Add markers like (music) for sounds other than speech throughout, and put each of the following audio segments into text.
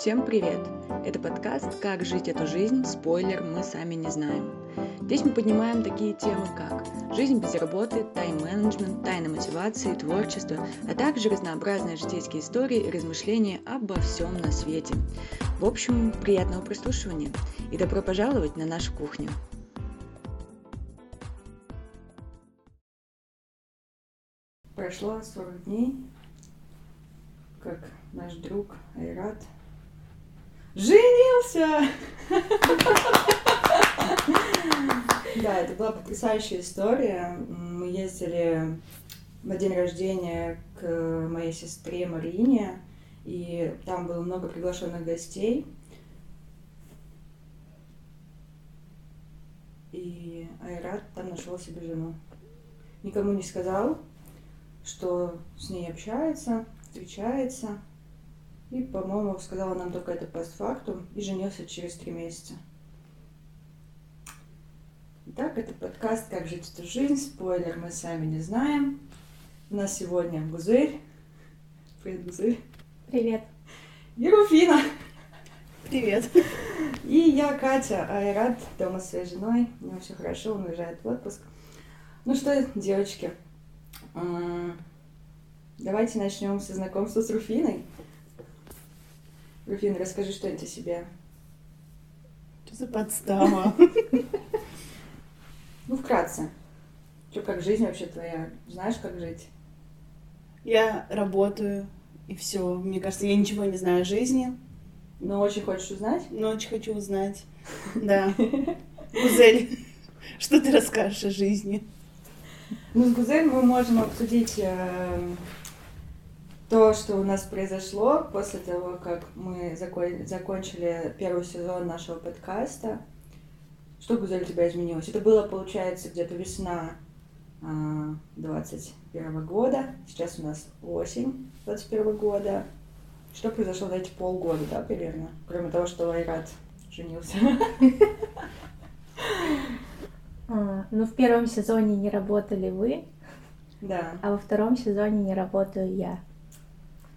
Всем привет! Это подкаст «Как жить эту жизнь?» Спойлер, мы сами не знаем. Здесь мы поднимаем такие темы, как жизнь без работы, тайм-менеджмент, тайна мотивации, творчество, а также разнообразные житейские истории и размышления обо всем на свете. В общем, приятного прослушивания и добро пожаловать на нашу кухню. Прошло 40 дней, как наш друг Айрат женился! Да, это была потрясающая история. Мы ездили на день рождения к моей сестре Марине, и там было много приглашенных гостей. И Айрат там нашел себе жену. Никому не сказал, что с ней общается, встречается. И, по-моему, сказала нам только это постфактум и женился через три месяца. Итак, это подкаст «Как жить эту жизнь». Спойлер, мы сами не знаем. У нас сегодня Гузырь. Привет, Гузырь. Привет. И Руфина. Привет. И я, Катя Айрат, дома с своей женой. У него все хорошо, он уезжает в отпуск. Ну что, девочки, давайте начнем со знакомства с Руфиной. Руфина, расскажи что-нибудь о себе. Что за подстава? (laughs) Ну, вкратце. Что, как жизнь вообще твоя? Знаешь, как жить? Я работаю, и все. Мне кажется, я ничего не знаю о жизни. Но очень хочешь узнать? Но очень хочу узнать. (laughs) Да. Гузель, (laughs) что ты расскажешь о жизни? Ну, с Гузель мы можем обсудить э, то, что у нас произошло после того, как мы закон- закончили первый сезон нашего подкаста. Что, Гузель, у тебя изменилось? Это было, получается, где-то весна э, 21 года. Сейчас у нас осень 21 года. Что произошло за эти полгода, да, примерно? Кроме того, что Айрат женился. А, ну, в первом сезоне не работали вы, Да. а во втором сезоне не работаю я.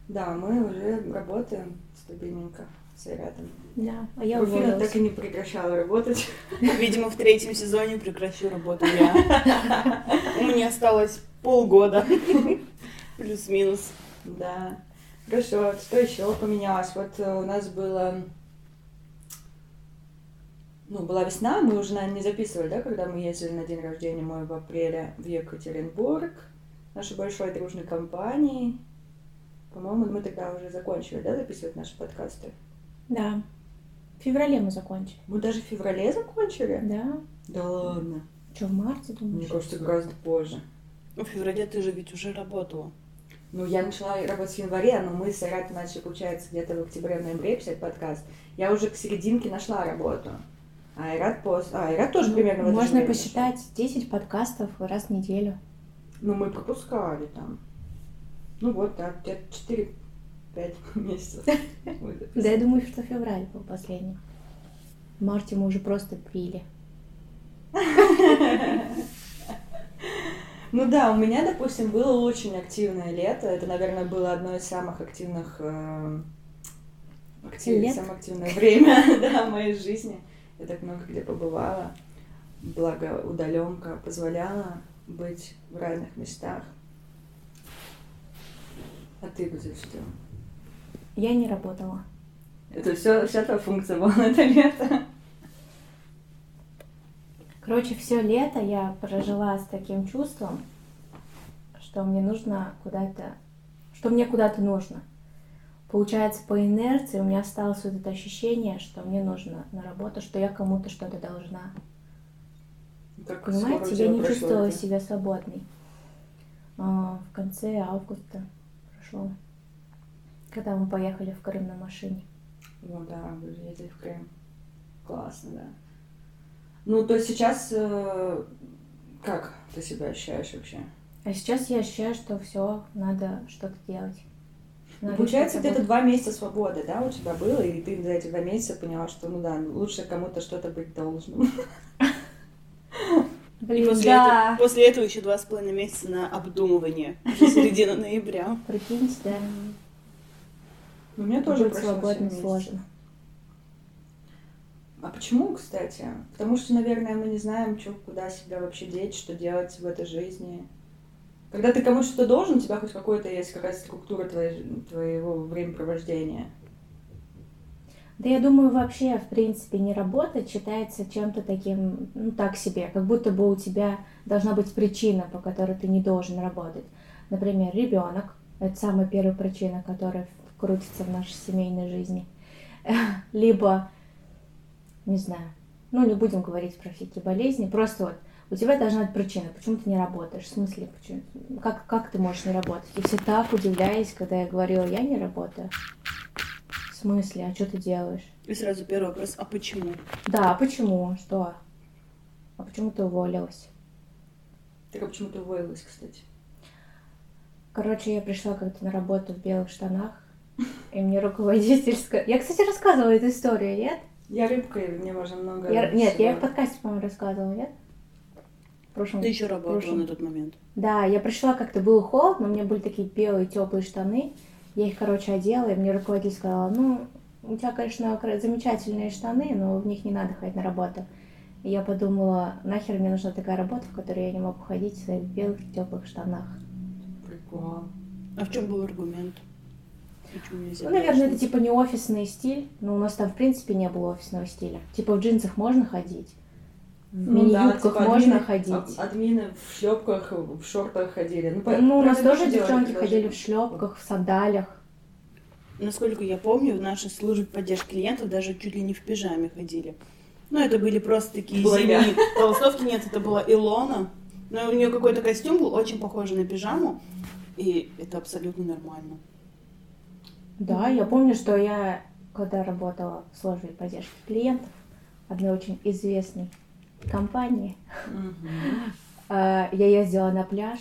Да, мы уже работаем стабильненько с Айратом. Да, а я Руфина уволилась. так и не прекращала работать. Видимо, в третьем сезоне прекращу работу я. (laughs) У меня осталось полгода. Плюс-минус. Да. Хорошо, что еще поменялось? Вот э, у нас было... Ну, была весна, мы уже, наверное, не записывали, да, когда мы ездили на день рождения мой в апреле в Екатеринбург, нашей большой дружной компании. По-моему, мы тогда уже закончили, да, записывать наши подкасты? Да. В феврале мы закончили. Мы даже в феврале закончили? Да? Да ладно. Что, в марте, Мне думаешь? кажется, гораздо позже. В феврале ты же ведь уже работала. Ну, я начала работать в январе, но мы с Айратом начали, получается, где-то в октябре-ноябре писать подкаст. Я уже к серединке нашла работу. А Айрат после... А, Айрат тоже примерно в это же Можно время посчитать 10 подкастов раз в неделю. нашел. Ну, мы пропускали там. Ну, вот так, где-то 4-5 (laughs) месяцев. Да, я думаю, что февраль был последний. В марте мы уже просто пили. (laughs) Ну да, у меня, допустим, было очень активное лето. Это, наверное, было одно из самых активных... э, актив-? Самое активное время (laughs) да, моей жизни. Я так много где побывала. Благо, удаленка позволяла быть в разных местах. А ты где что? Я не работала. Это все, вся твоя функция была на это лето. Короче, все лето я прожила с таким чувством, что мне нужно куда-то, что мне куда-то нужно. Получается, по инерции у меня осталось вот это ощущение, что мне нужно на работу, что я кому-то что-то должна. Как Понимаете, я не чувствовала это? себя свободной. А, в конце августа прошло, когда мы поехали в Крым на машине. О, да, вы ездили в Крым. Классно, да. Ну, то есть сейчас э, как ты себя ощущаешь вообще? А сейчас я ощущаю, что все, надо что-то делать. Надо Получается, где-то два месяца свободы, да, у тебя было, и ты за эти два месяца поняла, что, ну да, лучше кому-то что-то быть должным. (laughs) Блин, после, да. этого, после этого еще два с половиной месяца на обдумывание. Середина (laughs) ноября. Прикиньте, да. У меня тоже Быть месяцев. сложно. А почему, кстати? Потому что, наверное, мы не знаем, чё, куда себя вообще деть, что делать в этой жизни. Когда ты кому-то что-то должен, у тебя хоть какой-то есть какая-то структура твоей, твоего времяпровождения. Да я думаю, вообще, в принципе, не работать считается чем-то таким, ну, так себе, как будто бы у тебя должна быть причина, по которой ты не должен работать. Например, ребенок, это самая первая причина, которая крутится в нашей семейной жизни. (laughs) Либо, не знаю, ну, не будем говорить про всякие болезни, просто вот у тебя должна быть причина, почему ты не работаешь, в смысле, почему, как, как ты можешь не работать? И все так удивлялись, когда я говорила, я не работаю. Смысле, а что ты делаешь? И сразу первый вопрос, а почему? Да, а почему? Что? А почему ты уволилась? Так а почему ты уволилась, кстати? Короче, я пришла как-то на работу в белых штанах, и мне руководитель сказал... Я, кстати, рассказывала эту историю, нет? Я рыбка, и мне можно много Я- Нет, я в подкасте, по-моему, рассказывала, нет? В прошлом... Ты еще работала прошлом. на тот момент. Да, я пришла как-то, было холодно, у меня были такие белые теплые штаны. Я их, короче, одела, и мне руководитель сказала, ну, у тебя, конечно, замечательные штаны, но в них не надо ходить на работу. И я подумала, нахер мне нужна такая работа, в которой я не могу ходить в своих белых теплых штанах. Прикол. А в чем был аргумент? Ну, наверное, это типа не офисный стиль, но у нас там, в принципе, не было офисного стиля. Типа в джинсах можно ходить, в Ну да, мини-юбках типа можно админы- ходить. а- Админы в шлепках, в шортах ходили. Ну, по- Ну, у нас тоже девчонки предложение. ходили в шлепках, в сандалях. Насколько я помню, в нашей службе поддержки клиентов даже чуть ли не в пижаме ходили. Ну, это были просто такие Была я. зимние толстовки. Нет, это была Илона. Но у нее какой-то костюм был очень похожий на пижаму. И это абсолютно нормально. Да, я помню, что я, когда работала в службе поддержки клиентов одной очень известной компании, а, я ездила на пляж,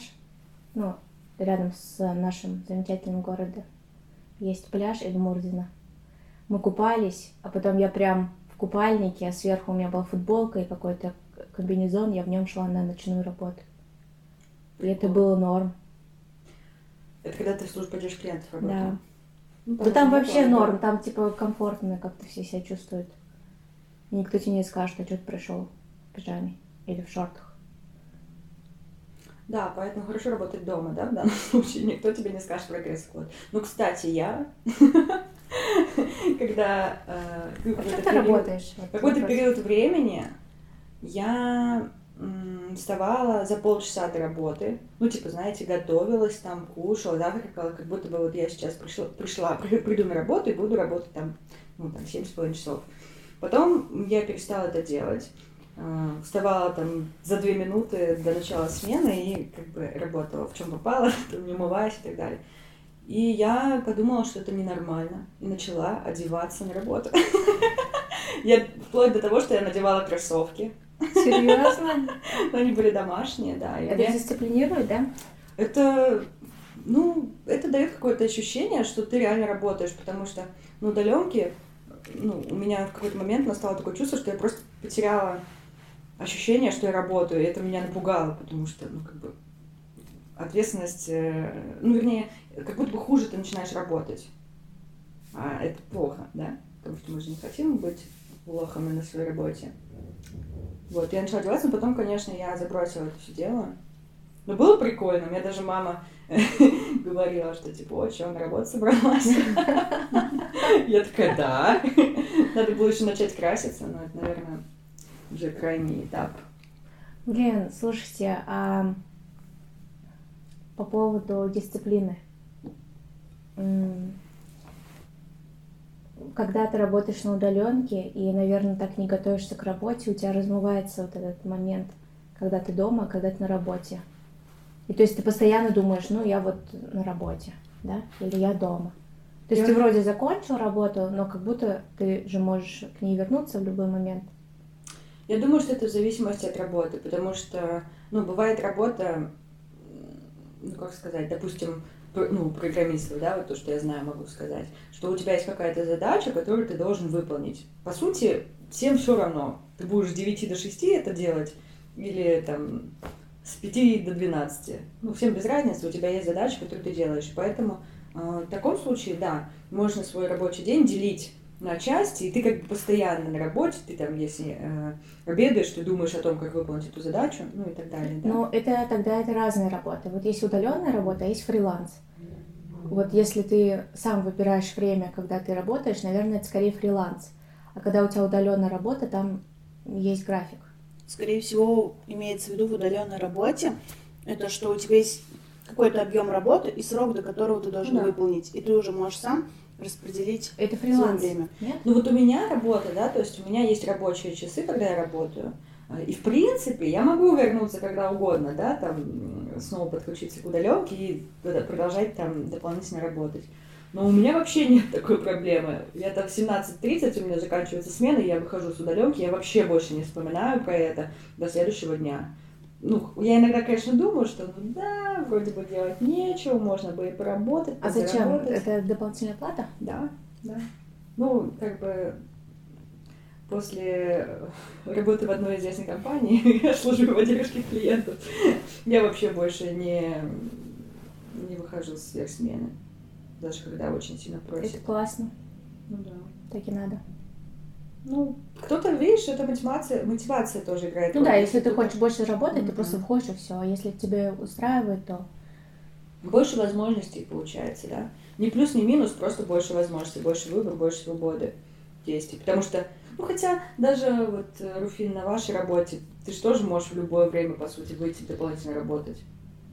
ну, рядом с нашим замечательным городом. Есть пляж Эльмурзина. Мы купались, а потом я прям в купальнике, а сверху у меня была футболка и какой-то комбинезон, я в нем шла на ночную работу. И это было норм. Это когда ты в службе поддержки клиентов работала? Да. Ну, Да там вообще норм, там типа комфортно как-то все себя чувствуют. И никто тебе не скажет, а что ты пришел в пижаме или в шортах. Да, поэтому хорошо работать дома, да, в данном (laughs) случае. Никто тебе не скажет про дресс-код. Ну, кстати, я, (laughs) когда э, ну, А что ты работаешь? Какой-то период времени я вставала за полчаса до работы, ну, типа, знаете, готовилась там, кушала, завтракала, как будто бы вот я сейчас пришла, пришла при- (laughs) приду на работу и буду работать там, ну, там, семь с половиной часов. Потом я перестала это делать, вставала там за две минуты до начала смены и как бы работала в чем попало, (laughs) там, не умываясь и так далее. И я подумала, что это ненормально, и начала одеваться на работу. (laughs) Я вплоть до того, что я надевала кроссовки, Серьезно? но (laughs) они были домашние, да. Это дисциплинирует, да? Это, ну, это дает какое-то ощущение, что ты реально работаешь, потому что на удаленке, ну, у меня в какой-то момент настало такое чувство, что я просто потеряла ощущение, что я работаю, и это меня напугало, потому что, ну, как бы, ответственность, э, ну, вернее, как будто бы хуже ты начинаешь работать. А это плохо, да? Потому что мы же не хотим быть лохами на своей работе. Вот, я начала одеваться, но потом, конечно, я забросила это все дело. Но было прикольно. Меня даже мама (laughs) говорила, что типа, о, что, на работу собралась? (laughs) Я такая, да. Надо было еще начать краситься, но это, наверное, уже крайний этап. Блин, слушайте, а по поводу дисциплины. Когда ты работаешь на удаленке и, наверное, так не готовишься к работе, у тебя размывается вот этот момент, когда ты дома, а когда ты на работе. И то есть ты постоянно думаешь, ну, я вот на работе, да, или я дома. То есть Я- ты вроде закончил работу, но как будто ты же можешь к ней вернуться в любой момент. Я думаю, что это в зависимости от работы, потому что, ну, бывает работа, ну, как сказать, допустим, ну, программистов, да, вот то, что я знаю, могу сказать, что у тебя есть какая-то задача, которую ты должен выполнить. По сути, всем все равно, ты будешь с 9 до 6 это делать или там с 5 до 12. Ну, всем без разницы, у тебя есть задача, которую ты делаешь. Поэтому А, В таком случае, да, можно свой рабочий день делить на части, и ты как бы постоянно на работе, ты там, если э, обедаешь, ты думаешь о том, как выполнить эту задачу, ну и так далее, да. Но это тогда это разные работы. Вот есть удаленная работа, а есть фриланс. Вот если ты сам выбираешь время, когда ты работаешь, наверное, это скорее фриланс. А когда у тебя удаленная работа, там есть график. Скорее всего, имеется в виду в удаленной работе, это что у тебя есть какой-то объем работы и срок, до которого ты должен Да. выполнить. И ты уже можешь сам распределить Это фриланс. время. Нет? Ну вот у меня работа, да, то есть у меня есть рабочие часы, когда я работаю. А, И в принципе я могу вернуться когда угодно, да, там снова подключиться к удаленке и продолжать там дополнительно работать. Но у меня вообще (laughs) нет такой проблемы. Я там в 17.30 у меня заканчивается смена, я выхожу с удаленки, я вообще больше не вспоминаю про это до следующего дня. Ну, я иногда, конечно, думаю, что ну да, вроде бы делать нечего, можно бы и поработать, А зачем? Это дополнительная плата? Да, да. Ну, как бы после работы в одной известной компании (laughs) я служу в поддержке клиентов. Я вообще больше не, не выхожу с сверхсмены. Даже когда очень сильно Это просят. классно. Ну да. Так и надо. Ну, кто-то, видишь, это мотивация, мотивация тоже играет. Ну роль. да, если ты хочешь больше работать, ты Мгм. просто хочешь и все. А если тебе устраивает, то Больше возможностей получается, да? Не плюс, не минус, просто больше возможностей, больше выбора, больше свободы действий. Потому что, ну хотя даже вот, э, Руфин, на вашей работе, ты же тоже можешь в любое время, по сути, выйти дополнительно работать.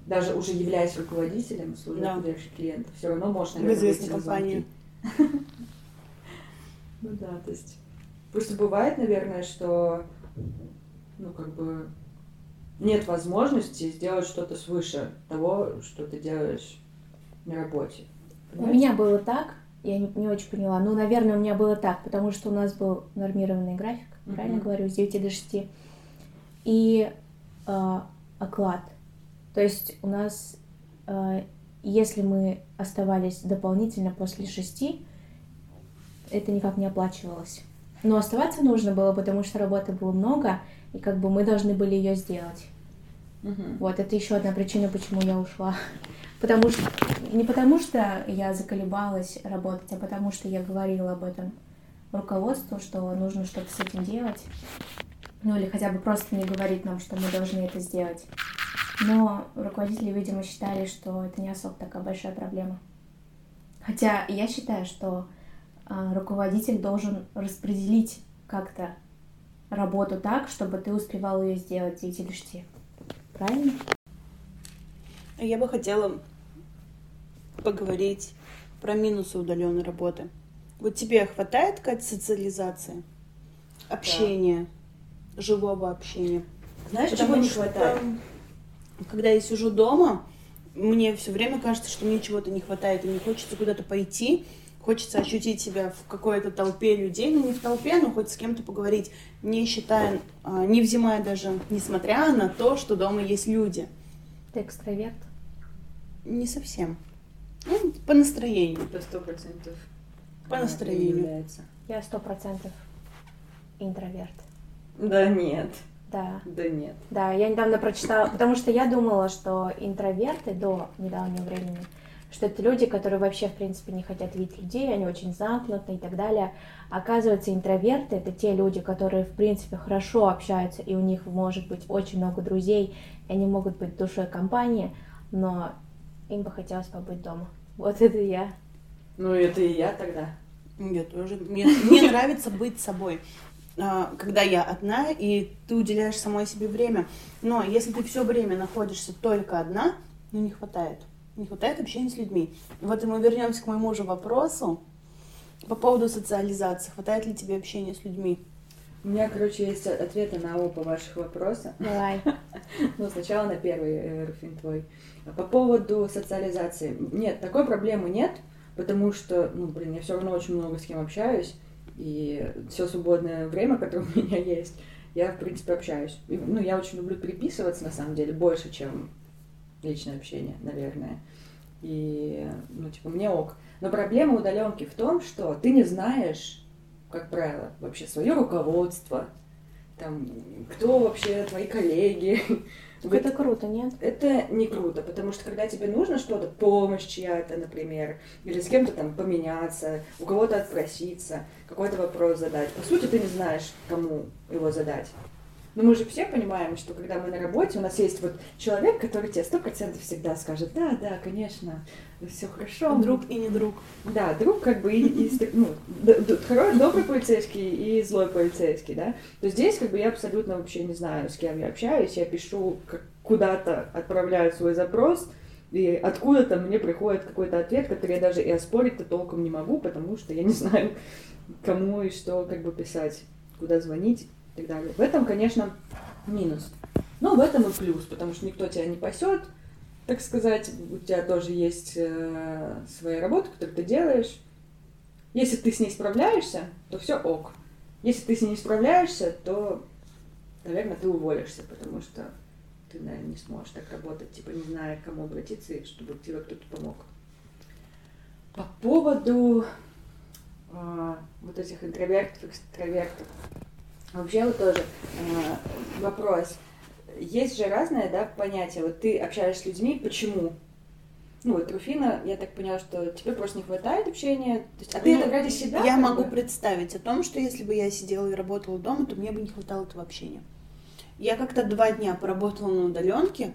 Даже уже являясь руководителем службы Да. клиентов, все равно можешь, В наверное, известной выйти на компании. (laughs) Ну да, то есть просто бывает, наверное, что, ну как бы, нет возможности сделать что-то свыше того, что ты делаешь на работе. У Понимаете? меня было так, я не, не очень поняла. Ну, наверное, у меня было так, потому что у нас был нормированный график, Мгм. правильно говорю, с 9 до 6. И э, оклад. То есть у нас, э, если мы оставались дополнительно после 6, это никак не оплачивалось. Но оставаться нужно было, потому что работы было много, и как бы мы должны были ее сделать. Мгм. Вот это еще одна причина, почему я ушла. Потому что не потому что я заколебалась работать, а потому что я говорила об этом руководству, что нужно что-то с этим делать. Ну или хотя бы просто не говорить нам, что мы должны это сделать. Но руководители, видимо, считали, что это не особо такая большая проблема. Хотя я считаю, что руководитель должен распределить как-то работу так, чтобы ты успевал ее сделать в 9 или 6. Правильно? Я бы хотела поговорить про минусы удаленной работы. Вот тебе хватает какая-то социализации, общения, живого общения? Знаешь, Потому чего не хватает? Когда я сижу дома, мне все время кажется, что мне чего-то не хватает, и мне хочется куда-то пойти, хочется ощутить себя в какой-то толпе людей, ну не в толпе, но хоть с кем-то поговорить, не считая, а, не взимая даже, несмотря на то, что дома есть люди. Ты экстраверт? Не совсем. Ну, по настроению. Это сто процентов По настроению. является. Я сто процентов интроверт. Да нет, Да, да нет. да, я недавно прочитала, потому что я думала, что интроверты до недавнего времени, что это люди, которые вообще, в принципе, не хотят видеть людей, они очень замкнуты и так далее. Оказывается, интроверты — это те люди, которые, в принципе, хорошо общаются, и у них может быть очень много друзей, и они могут быть душой компании, но им бы хотелось побыть дома. Вот это я. Ну это и я тогда. Я тоже. Мне, мне нравится быть собой. А, Когда я одна, и ты уделяешь самой себе время. Но если ты все время находишься только одна, ну не хватает. Не хватает общения с людьми. Вот и мы вернемся к моему же вопросу по поводу социализации. Хватает ли тебе общения с людьми? У меня, короче, есть ответы на оба ваших вопроса. Давай. (laughs) Ну, сначала на первый, э, Руфин, твой. По поводу социализации. Нет, такой проблемы нет, потому что, ну, блин, я все равно очень много с кем общаюсь, и все свободное время, которое у меня (laughs) есть, я, в принципе, общаюсь. И, ну, я очень люблю переписываться, на самом деле, больше, чем личное общение, наверное. И, ну, типа, мне ок. Но проблема удаленки в том, что ты не знаешь, как правило, вообще свое руководство, там, кто вообще твои коллеги, (laughs) Говорит, Это круто, нет? это не круто, потому что когда тебе нужно что-то, помощь чья-то, например, или с кем-то там поменяться, у кого-то отпроситься, какой-то вопрос задать, по сути, ты не знаешь, кому его задать. Но мы же все понимаем, что когда мы на работе, у нас есть вот человек, который тебе сто процентов всегда скажет, да, да, конечно, все хорошо. Друг и не друг. Да, друг как бы и, и (laughs) ну, д- д- хоро- добрый полицейский и злой полицейский, да. То здесь как бы я абсолютно вообще не знаю, с кем я общаюсь, я пишу куда-то, отправляю свой запрос, и откуда-то мне приходит какой-то ответ, который я даже и оспорить-то толком не могу, потому что я не (laughs) знаю, кому и что как бы писать, куда звонить и так далее. В этом, конечно, минус. Но в этом и плюс, потому что никто тебя не пасет, так сказать, у тебя тоже есть э, своя работа, которую ты делаешь. Если ты с ней справляешься, то все ок. Если ты с ней не справляешься, то, наверное, ты уволишься, потому что ты, наверное, не сможешь так работать, типа не зная, к кому обратиться, чтобы тебе кто-то помог. По поводу а, вот этих интровертов, экстравертов. Вообще вот тоже а, вопрос. Есть же разное, да, понятие. Вот ты общаешься с людьми, почему? Ну вот Руфина, я так поняла, что тебе просто не хватает общения. То есть, а ты Ну, это ради себя? Я могу бы? представить о том, что если бы я сидела и работала дома, то мне бы не хватало этого общения. Я как-то два дня поработала на удаленке,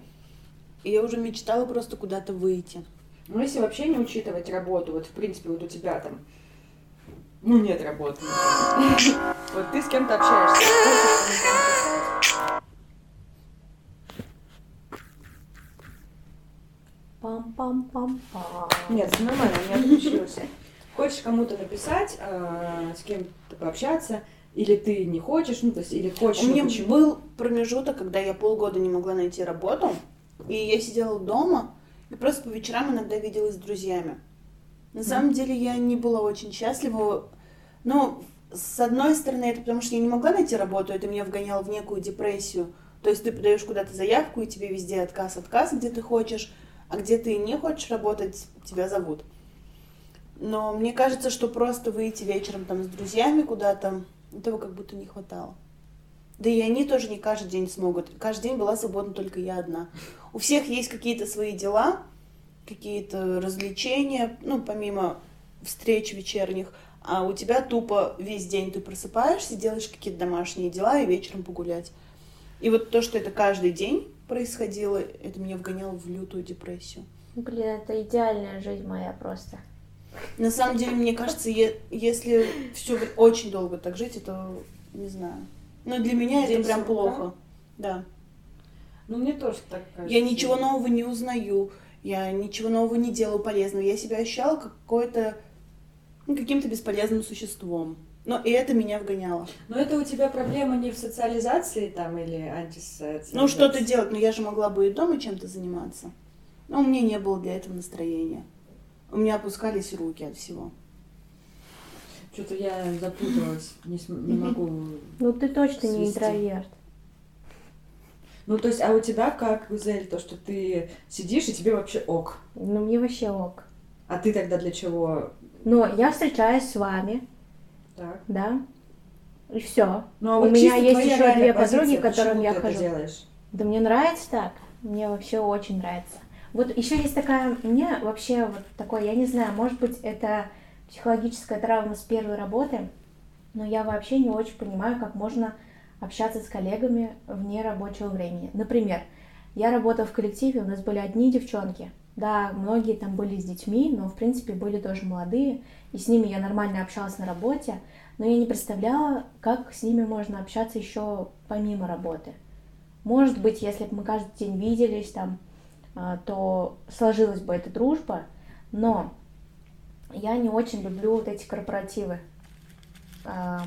и я уже мечтала просто куда-то выйти. Ну, если вообще не учитывать работу, вот в принципе вот у тебя там, ну нет работы. Вот ты с кем-то общаешься. Пам-пам-пам-пам. Нет, нормально, не отключился. Хочешь кому-то написать, а, с кем-то пообщаться, или ты не хочешь, ну то есть, или хочешь, У но меня почему? был промежуток, когда я полгода не могла найти работу, и я сидела дома и просто по вечерам иногда виделась с друзьями. На самом деле я не была очень счастлива. Ну, с одной стороны, это потому что я не могла найти работу, это меня вгоняло в некую депрессию. То есть ты подаешь куда-то заявку, и тебе везде отказ, отказ, где ты хочешь, а где ты не хочешь работать, тебя зовут. Но мне кажется, что просто выйти вечером там с друзьями куда-то, этого как будто не хватало. Да и они тоже не каждый день смогут. Каждый день была свободна только я одна. У всех есть какие-то свои дела, какие-то развлечения, ну, помимо встреч вечерних, а у тебя тупо весь день ты просыпаешься, делаешь какие-то домашние дела и вечером погулять. И вот то, что это каждый день происходило, это меня вгоняло в лютую депрессию. Блин, это идеальная жизнь моя просто. На самом деле, мне кажется, е- если все очень долго так жить, это не знаю. Но для меня День это прям плохо. Да. Ну мне тоже так кажется. Я ничего нового не узнаю, я ничего нового не делаю полезного. Я себя ощущала как какой-то ну, каким-то бесполезным существом. Но и это меня вгоняло. Но это у тебя проблема не в социализации там или антисоциализации? Ну, что-то делать, но я же могла бы и дома чем-то заниматься. Но у меня не было для этого настроения. У меня опускались руки от всего. Что-то я запуталась, не, см- не могу. Ну ты точно не Свести. интроверт. Ну, то есть, а у тебя как, Гузель, то, что ты сидишь и тебе вообще ок? Ну мне вообще ок. А ты тогда для чего? Но я встречаюсь с вами, Так. да, и все. Ну, а У вот меня чисто есть еще две подруги, к которым я хожу. делаешь? Да мне нравится так. Мне вообще очень нравится. Вот еще есть такая, мне вообще вот такое, я не знаю, может быть, это психологическая травма с первой работы, но я вообще не очень понимаю, как можно общаться с коллегами вне рабочего времени. Например, я работала в коллективе, у нас были одни девчонки. Да, многие там были с детьми, но, в принципе, были тоже молодые, и с ними я нормально общалась на работе, но я не представляла, как с ними можно общаться еще помимо работы. Может быть, если бы мы каждый день виделись там, а, то сложилась бы эта дружба, но я не очень люблю вот эти корпоративы. А,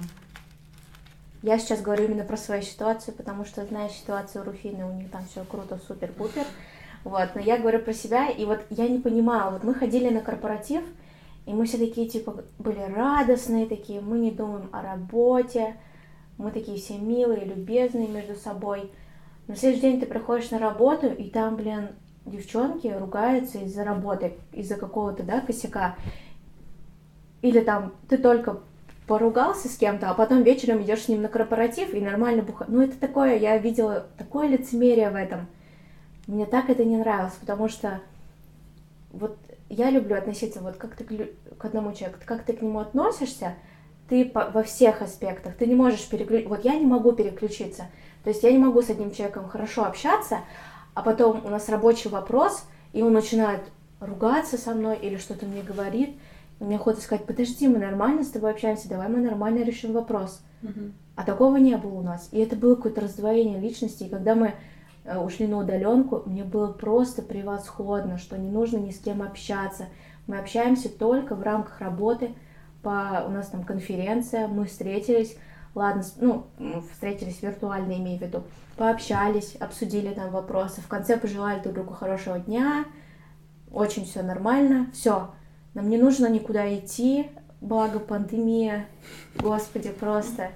Я сейчас говорю именно про свою ситуацию, потому что знаю ситуацию Руфины, у них там все круто, супер-пупер. Вот, но я говорю про себя, и вот я не понимала, вот мы ходили на корпоратив, и мы все такие, типа, были радостные такие, мы не думаем о работе, мы такие все милые, любезные между собой. На следующий день ты приходишь на работу, и там, блин, девчонки ругаются из-за работы, из-за какого-то, да, косяка. Или там ты только поругался с кем-то, а потом вечером идешь с ним на корпоратив и нормально бухаешь. Ну, это такое, я видела такое лицемерие в этом. Мне так это не нравилось, потому что вот я люблю относиться вот как ты к одному человеку, как ты к нему относишься, ты по, во всех аспектах, ты не можешь переключиться, вот я не могу переключиться, то есть я не могу с одним человеком хорошо общаться, а потом у нас рабочий вопрос, и он начинает ругаться со мной или что-то мне говорит, и мне охота сказать, подожди, мы нормально с тобой общаемся, давай мы нормально решим вопрос. Мгм. А такого не было у нас. И это было какое-то раздвоение личности. И когда мы ушли на удаленку, мне было просто превосходно, что не нужно ни с кем общаться. Мы общаемся только в рамках работы. По... У нас там конференция, мы встретились, ладно, ну, встретились виртуально, имею в виду, пообщались, обсудили там вопросы. В конце пожелали друг другу хорошего дня, очень все нормально, все. Нам не нужно никуда идти, благо пандемия, господи, просто.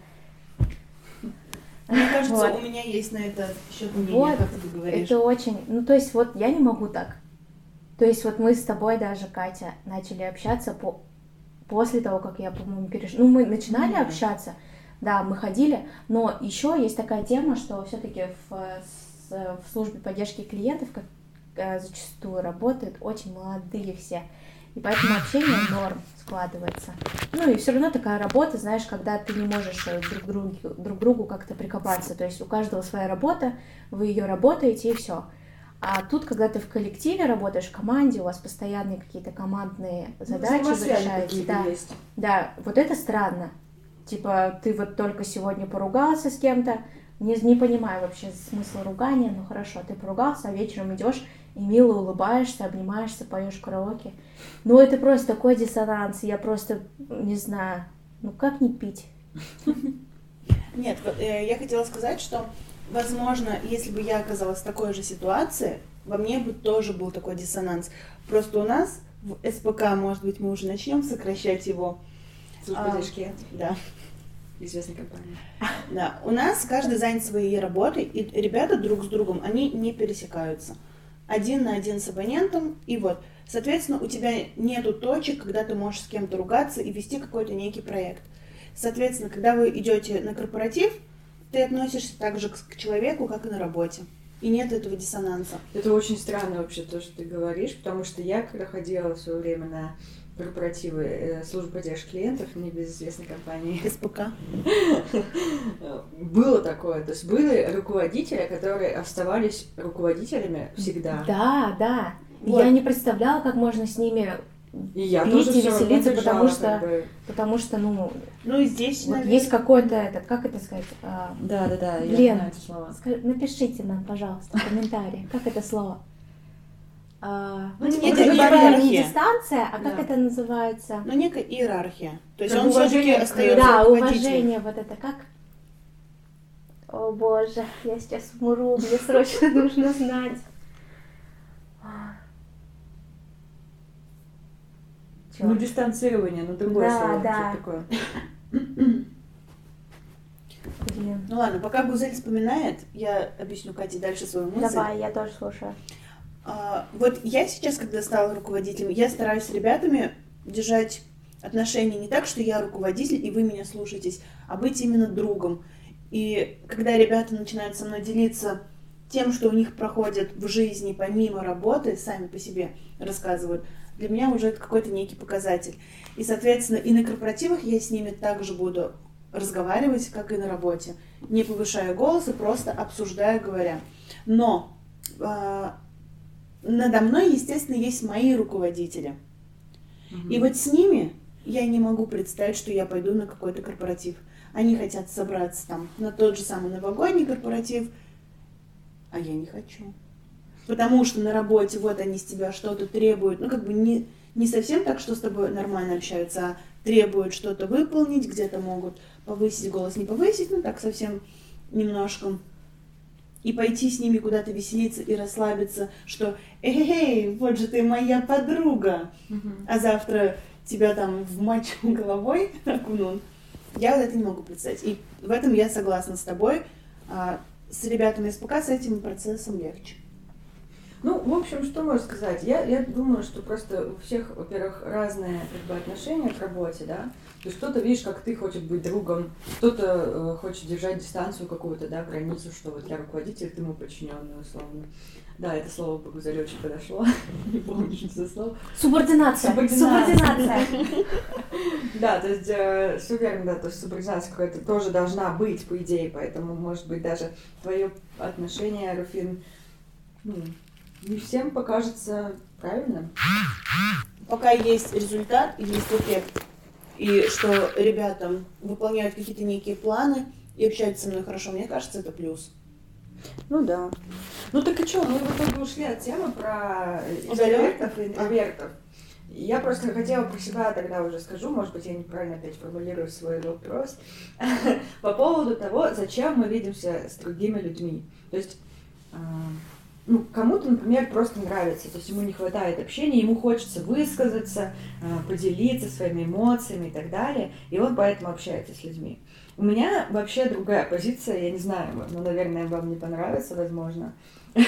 Мне кажется, Вот. у меня есть на это счет мнение, Вот, как ты говоришь. Это очень... Ну, то есть вот я не могу так. То есть вот мы с тобой даже, Катя, начали общаться по... после того, как я, по-моему, перешла. Ну, мы начинали Мгм. общаться, да, мы ходили, но еще есть такая тема, что все-таки в, в службе поддержки клиентов как э, зачастую работают очень молодые все. И поэтому общение норм складывается. Ну и все равно такая работа, знаешь, когда ты не можешь э, друг другу, друг другу как-то прикопаться. То есть у каждого своя работа, вы ее работаете и все. А тут, когда ты в коллективе работаешь, в команде, у вас постоянные какие-то командные Ну, задачи взаимосвязи решаете. Да, есть. да, вот это странно. Типа, ты вот только сегодня поругался с кем-то, не, не понимаю вообще смысла ругания, ну хорошо, ты поругался, а вечером идешь и мило улыбаешься, обнимаешься, поешь караоке. Ну это просто такой диссонанс, я просто не знаю, ну как не пить? Нет, э, я хотела сказать, что, возможно, если бы я оказалась в такой же ситуации, во мне бы тоже был такой диссонанс. Просто у нас в СПК, может быть, мы уже начнем сокращать его. Служба А. поддержки Да, известной компании. да. У нас каждый занят своей работой, и ребята друг с другом, они не пересекаются. Один на один с абонентом, и вот. Соответственно, у тебя нету точек, когда ты можешь с кем-то ругаться и вести какой-то некий проект. Соответственно, когда вы идете на корпоратив, ты относишься так же к к человеку, как и на работе. И нет этого диссонанса. Это очень странно вообще то, что ты говоришь, потому что я, когда ходила в свое время на корпоративы э, службы поддержки клиентов небезызвестной компании, СПК. (laughs) было такое. То есть были руководители, которые оставались руководителями всегда. Да, да. Вот. Я не представляла, как можно с ними, И я Пить тоже и веселиться, потому как что- бы. потому что, ну, Ну и здесь, вот наверное, есть какой-то этот, как это сказать, а, Да, да, да, Блин. я знаю эти слова. ска- напишите нам, пожалуйста, в комментарии, как это слово. А, Ну, такая иерархия. не дистанция, а как Да. это называется? ну, некая иерархия. То есть Как он все-таки остается Да, уважение, вот это как? О боже, я сейчас умру, мне срочно нужно знать. Чё? Ну, дистанцирование, ну, другое Да, слово. да. что такое. Блин. Ну ладно, пока Гузель вспоминает, я объясню Кате дальше свою мысль. Давай, я тоже слушаю. А, вот я сейчас, когда стала руководителем, я стараюсь с ребятами держать отношения не так, что я руководитель, и вы меня слушаетесь, а быть именно другом. И когда ребята начинают со мной делиться тем, что у них проходит в жизни помимо работы, сами по себе рассказывают, для меня уже это какой-то некий показатель. И, соответственно, и на корпоративах я с ними также буду разговаривать, как и на работе, не повышая голос и просто обсуждая, говоря. Но а, надо мной, естественно, есть мои руководители. И вот с ними я не могу представить, что я пойду на какой-то корпоратив. Они хотят собраться там на тот же самый новогодний корпоратив, а я не хочу. Потому что на работе вот они с тебя что-то требуют, ну как бы не, не совсем так, что с тобой нормально общаются, а требуют что-то выполнить, где-то могут повысить голос, не повысить, ну так совсем немножко. И пойти с ними куда-то веселиться и расслабиться, что «Эй, вот же ты моя подруга!» А завтра тебя там в матч (laughs) головой окунут. Я вот это не могу представить. И в этом я согласна с тобой. А, С ребятами из ПК с этим процессом легче. Ну, в общем, что можно сказать? Я, я думаю, что просто у всех, во-первых, разные как бы, отношения к работе, да. То есть кто-то, видишь, как ты хочет быть другом, кто-то э, хочет держать дистанцию какую-то, да, границу, что вот я руководитель, ты ему подчиненный, условно. Да, это слово Богузарь очень подошло. (laughs) Не помню, что за слово. Субординация. Субординация. Да, то есть э, все верно, да, то есть субординация какая-то тоже должна быть, по идее, поэтому, может быть, даже твое отношение, Руфин, ну, не всем покажется правильным. Пока есть результат и есть эффект, и что ребята выполняют какие-то некие планы и общаются со мной хорошо, мне кажется, это плюс. Ну да. Ну так и что, мы в итоге ушли от темы про экспертов и интровертов. Я просто хотела про себя тогда уже скажу, может быть, я неправильно опять формулирую свой вопрос, (laughs) по поводу того, зачем мы видимся с другими людьми. То есть а, ну, кому-то, например, просто нравится, то есть ему не хватает общения, ему хочется высказаться, а, поделиться своими эмоциями и так далее, и он поэтому общается с людьми. У меня вообще другая позиция, я не знаю, но, наверное, вам не понравится, возможно. (laughs)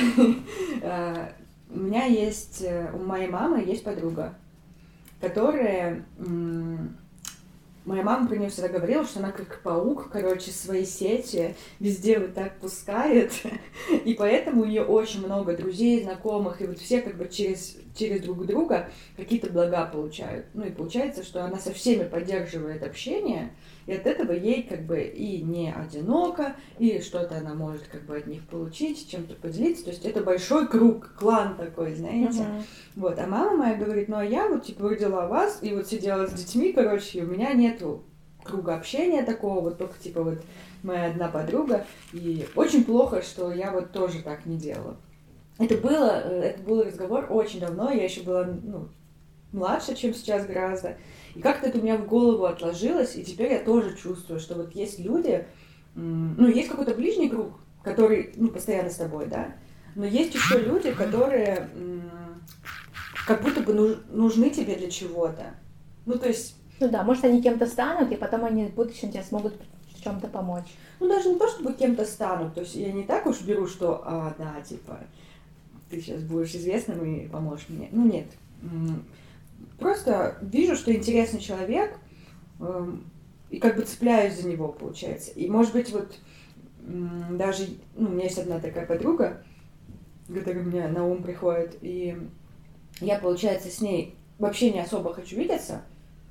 А, у меня есть, э, у моей мамы есть подруга, которая Моя мама про нее всегда говорила, что она как паук, короче, свои сети везде вот так пускает. И поэтому у нее очень много друзей, знакомых, и вот все как бы через, через друг друга какие-то блага получают. Ну и получается, что она со всеми поддерживает общение, и от этого ей как бы и не одиноко, и что-то она может как бы от них получить, чем-то поделиться. То есть это большой круг, клан такой, знаете. Uh-huh. Вот. А мама моя говорит, ну а я вот типа родила вас, и вот сидела с детьми, короче, и у меня нету круга общения такого, вот только типа вот моя одна подруга. И очень плохо, что я вот тоже так не делала. Это было, э, это был разговор очень давно, я еще была, ну, младше, чем сейчас гораздо. И как-то это у меня в голову отложилось, и теперь я тоже чувствую, что вот есть люди, ну, есть какой-то ближний круг, который, ну, постоянно с тобой, да, но есть еще люди, которые как будто бы нужны тебе для чего-то. Ну, то есть... Ну да, может, они кем-то станут, и потом они в будущем тебе смогут в чем-то помочь. Ну, даже не то, чтобы кем-то станут. То есть я не так уж беру, что, а, да, типа, ты сейчас будешь известным и поможешь мне. Ну, нет просто вижу, что интересный человек, эм, и как бы цепляюсь за него, получается. И, может быть, вот даже, ну, у меня есть одна такая подруга, которая мне на ум приходит, и я, получается, с ней вообще не особо хочу видеться,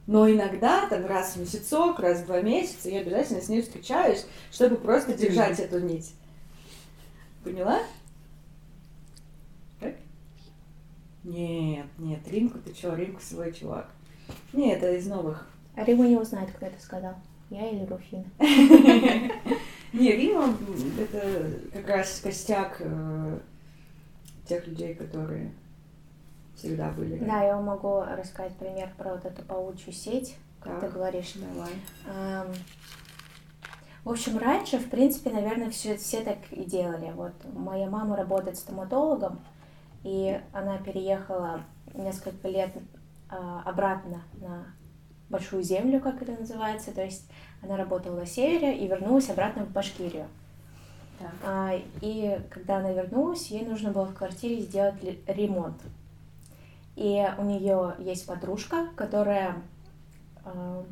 но иногда, там, раз в месяцок, раз в два месяца, я обязательно с ней встречаюсь, чтобы просто держать эту нить. Поняла? Нет, нет, Римку, ты что, Римку свой чувак. Не, это из новых. А Рима не узнает, кто это сказал. Я или Руфина? (laughs) Не, Рима это как раз костяк э, тех людей, которые всегда были. Да, я могу рассказать пример про вот эту паучью сеть, как ты говоришь. Давай. В общем, раньше, в принципе, наверное, все, все так и делали. Вот моя мама работает стоматологом, и она переехала несколько лет а, обратно на Большую Землю, как это называется, то есть она работала на севере и вернулась обратно в Башкирию. А, и когда она вернулась, ей нужно было в квартире сделать ремонт. И у нее есть подружка, которая э,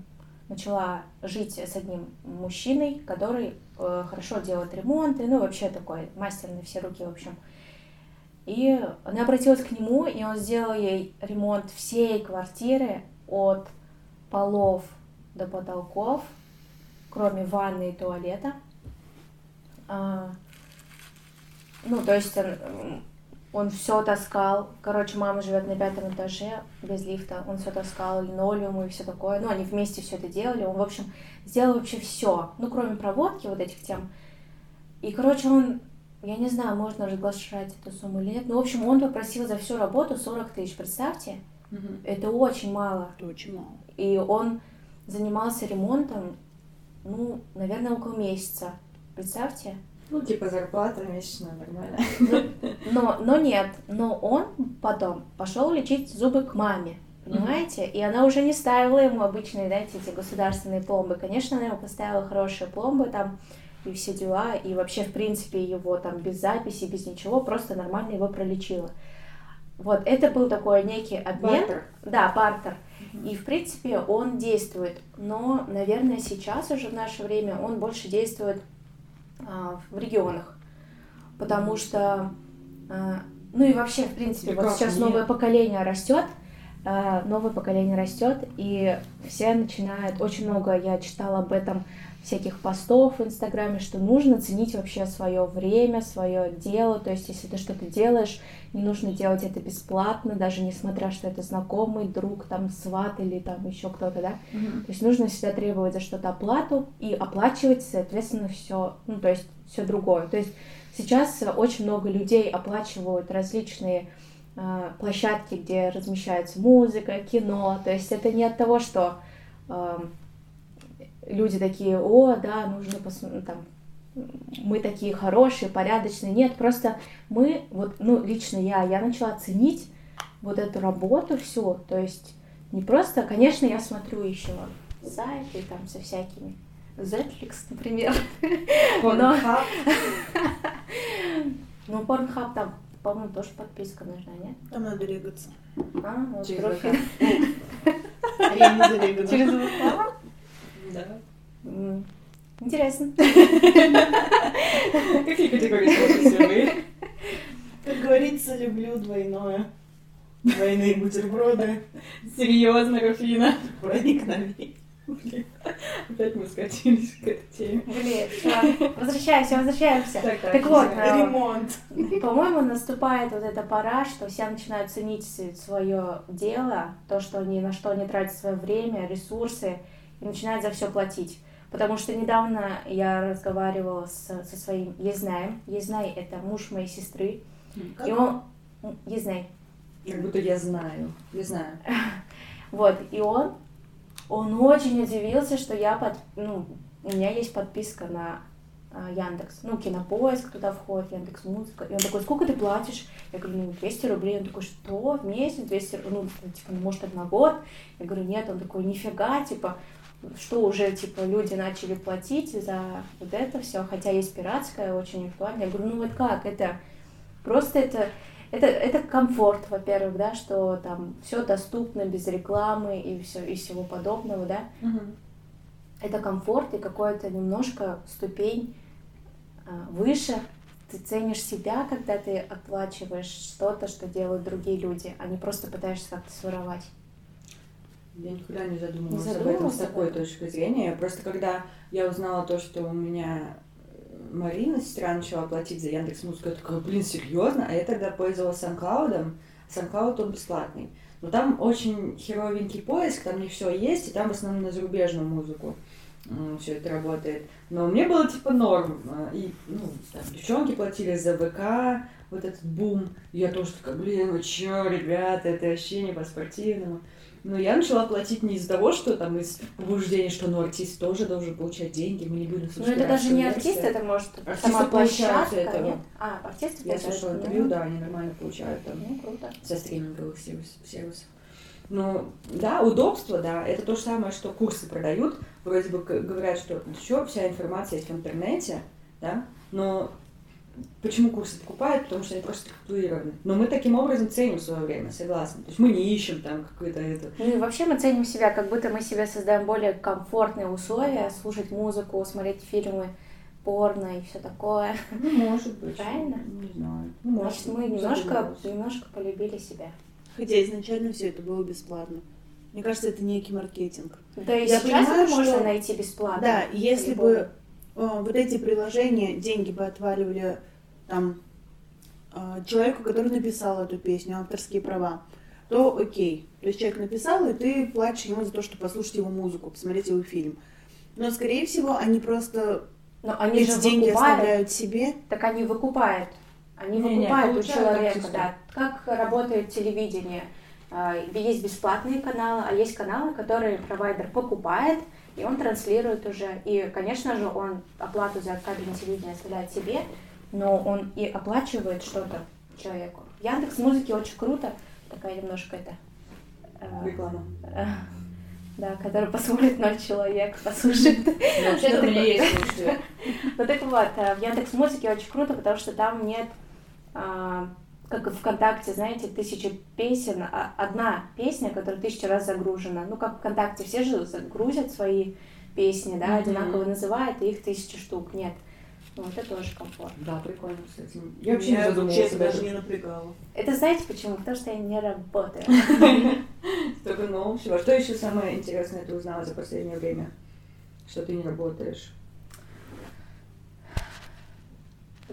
начала жить с одним мужчиной, который э, хорошо делает ремонты, ну вообще такой мастер на все руки, в общем. И она обратилась к нему, и он сделал ей ремонт всей квартиры от полов до потолков, кроме ванны и туалета. А, ну, то есть он, он все таскал. Короче, мама живет на пятом этаже без лифта. Он все таскал, линолеум и все такое. Ну, они вместе все это делали. Он, в общем, сделал вообще все. Ну, кроме проводки вот этих тем. И, короче, он я не знаю, можно разглашать эту сумму или нет. Ну, в общем, он попросил за всю работу 40 тысяч, представьте. Угу. Это очень мало. Это очень мало. И он занимался ремонтом, ну, наверное, около месяца. Представьте. Ну, типа зарплата месячная, нормально. Но, но нет, но он потом пошел лечить зубы к маме, понимаете? И она уже не ставила ему обычные, да, эти государственные пломбы. Конечно, она ему поставила хорошие пломбы, там, и все дела, и вообще, в принципе, его там без записи, без ничего, просто нормально его пролечила. Вот, это был такой некий обмен. Бартер. Да, бартер. И, в принципе, он действует. Но, наверное, сейчас уже в наше время он больше действует а, в регионах. Потому что, а, ну и вообще, в принципе, Да вот сейчас нет? новое поколение растет, а, новое поколение растет, и все начинают, очень много я читала об этом, всяких постов в Инстаграме, что нужно ценить вообще свое время, свое дело. То есть, если ты что-то делаешь, не нужно делать это бесплатно, даже несмотря, что это знакомый, друг, там, сват или там еще кто-то, да. Мгм. То есть нужно всегда требовать за что-то оплату и оплачивать, соответственно, все, ну, то есть все другое. То есть сейчас очень много людей оплачивают различные э, площадки, где размещается музыка, кино. То есть это не от того, что эм, люди такие, о, да, нужно посмотреть, там, мы такие хорошие, порядочные. Нет, просто мы, вот, ну, лично я, я начала ценить вот эту работу всю, то есть не просто, конечно, я смотрю еще сайты там со всякими, Netflix, например, (laughs) Pornhub. (laughs) ну, Pornhub там, по-моему, тоже подписка нужна, нет? Там надо регаться. А, вот Через. Я не зарегана. Через? Да. Интересно. Какие категории вы? Как говорится, люблю двойное. Двойные бутерброды. Серьезно, Руфина? Проникновение. Блин, Опять мы скатились к этой теме. Блин, возвращаемся, возвращаемся. Так, так, Так вот, э, Ремонт. По-моему, наступает вот эта пора, что все начинают ценить свое дело, то, что они на что они тратят свое время, ресурсы, и начинают за все платить. Потому что недавно я разговаривала с- со своим Езнаем. Езнай — это муж моей сестры. И он... Езнай. Как будто я знаю. Не знаю. (laughs) Вот, и он, он очень удивился, что я под, ну, у меня есть подписка на а, Яндекс, ну, Кинопоиск туда входит, Яндекс Музыка, и он такой, сколько ты платишь? Я говорю, ну, 200 рублей, он такой, что, в месяц 200, ру- ну, типа, ну, может, это на год? Я говорю, нет, он такой, нифига, типа, что уже, типа, люди начали платить за вот это все, хотя есть пиратская, очень актуальная. Я говорю, ну, вот как, это просто это, это, это комфорт, во-первых, да, что там все доступно без рекламы и все и всего подобного, да. Это комфорт и какое-то немножко ступень а, выше. Ты ценишь себя, когда ты оплачиваешь что-то, что делают другие люди, а не просто пытаешься как-то своровать. Я никогда не задумывалась Не об этом задумывалась с такой точки зрения. Просто когда я узнала то, что у меня э, Марина, сестра, начала платить за Яндекс Музыку, я такая, блин, серьезно? А я тогда пользовалась SoundCloud. SoundCloud он бесплатный. Но там очень херовенький поиск, там не все есть, и там в основном на зарубежную музыку все это работает. Но мне было типа норм. а, И, ну, там, девчонки платили за ВК, вот этот бум. Я тоже такая, блин, вы чё, ребята, это вообще не по-спортивному. Но я начала платить не из-за того, что там из побуждения, что ну артист тоже должен получать деньги, мы не будем Ну, это даже не артист, это может Артисты сама площадка. этого. Нет? А, артисты Я слышала интервью, да, они нормально получают там Ну, круто. со стриминговых сервис- сервисов. Ну, да, удобство, да, это то же самое, что курсы продают. Вроде бы говорят, что еще вся информация есть в интернете, да, но почему курсы покупают? Потому что они просто структурированы. Но мы таким образом ценим свое время, согласна. То есть мы не ищем там какое-то это... Ну и вообще мы ценим себя, как будто мы себе создаем более комфортные условия, слушать музыку, смотреть фильмы, порно и все такое. Ну, может быть. Правильно? Не знаю. Ну, может Значит, мы немножко, немножко полюбили себя. Хотя изначально все это было бесплатно. Мне кажется, это некий маркетинг. Да и Я сейчас понимаю, это можно что- найти бесплатно. Да, если по-любому. бы вот эти приложения деньги бы отваливали там э, человеку, который написал эту песню, авторские права, то окей. То есть человек написал, и ты платишь ему за то, чтобы послушать его музыку, посмотреть его фильм. Но, скорее всего, они просто Но они эти же деньги выкупают, оставляют себе. так они выкупают. Они Не-не, выкупают у получают человека, артисты. да. Как работает телевидение? А, Есть бесплатные каналы, а есть каналы, которые провайдер покупает, и он транслирует уже. И, конечно же, он оплату за кабельное телевидение оставляет себе, но он и оплачивает что-то человеку. Яндекс музыки очень круто, такая немножко это. э, Реклама. э, (laughs) Да, который посмотрит ноль человек, послушает. Ну так (laughs) вот, э, в Яндекс Музыке очень круто, потому что там нет, а, как в ВКонтакте, знаете, тысячи песен, а одна песня, которая тысячу раз загружена. Ну как ВКонтакте, все же загрузят свои песни, да, Мгм. одинаково называют, и их тысячи штук. Нет. Ну, это тоже комфорт. Да, прикольно, кстати. Я вообще не задумывалась честно, даже не напрягало. Это знаете почему? Потому что я не работаю. (laughs) Только ну, всего. Что еще самое интересное ты узнала за последнее время? Что ты не работаешь?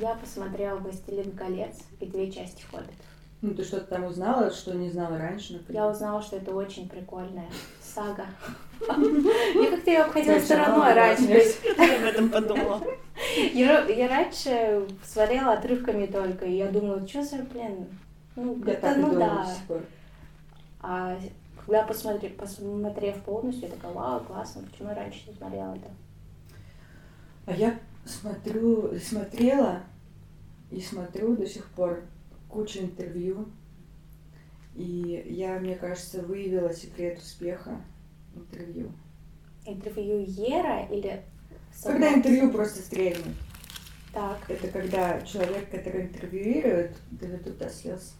Я посмотрела «Властелин колец» и две части «Хоббитов». Ну, ты что-то там узнала, что не знала раньше, например? Я узнала, что это очень прикольная сага. (laughs) Я как-то ее обходила стороной раньше. Я об этом подумала. Я, раньше смотрела отрывками только, и я думала, что за, блин, ну, это, ну да. А когда посмотри, посмотрев полностью, я такая, вау, классно, почему я раньше не смотрела это? А я смотрю, смотрела и смотрю до сих пор кучу интервью. И я, мне кажется, выявила секрет успеха интервью. Интервьюера или... Когда интервью просто стрельнет. Так, Это когда человек, который интервьюирует, доведут до слез.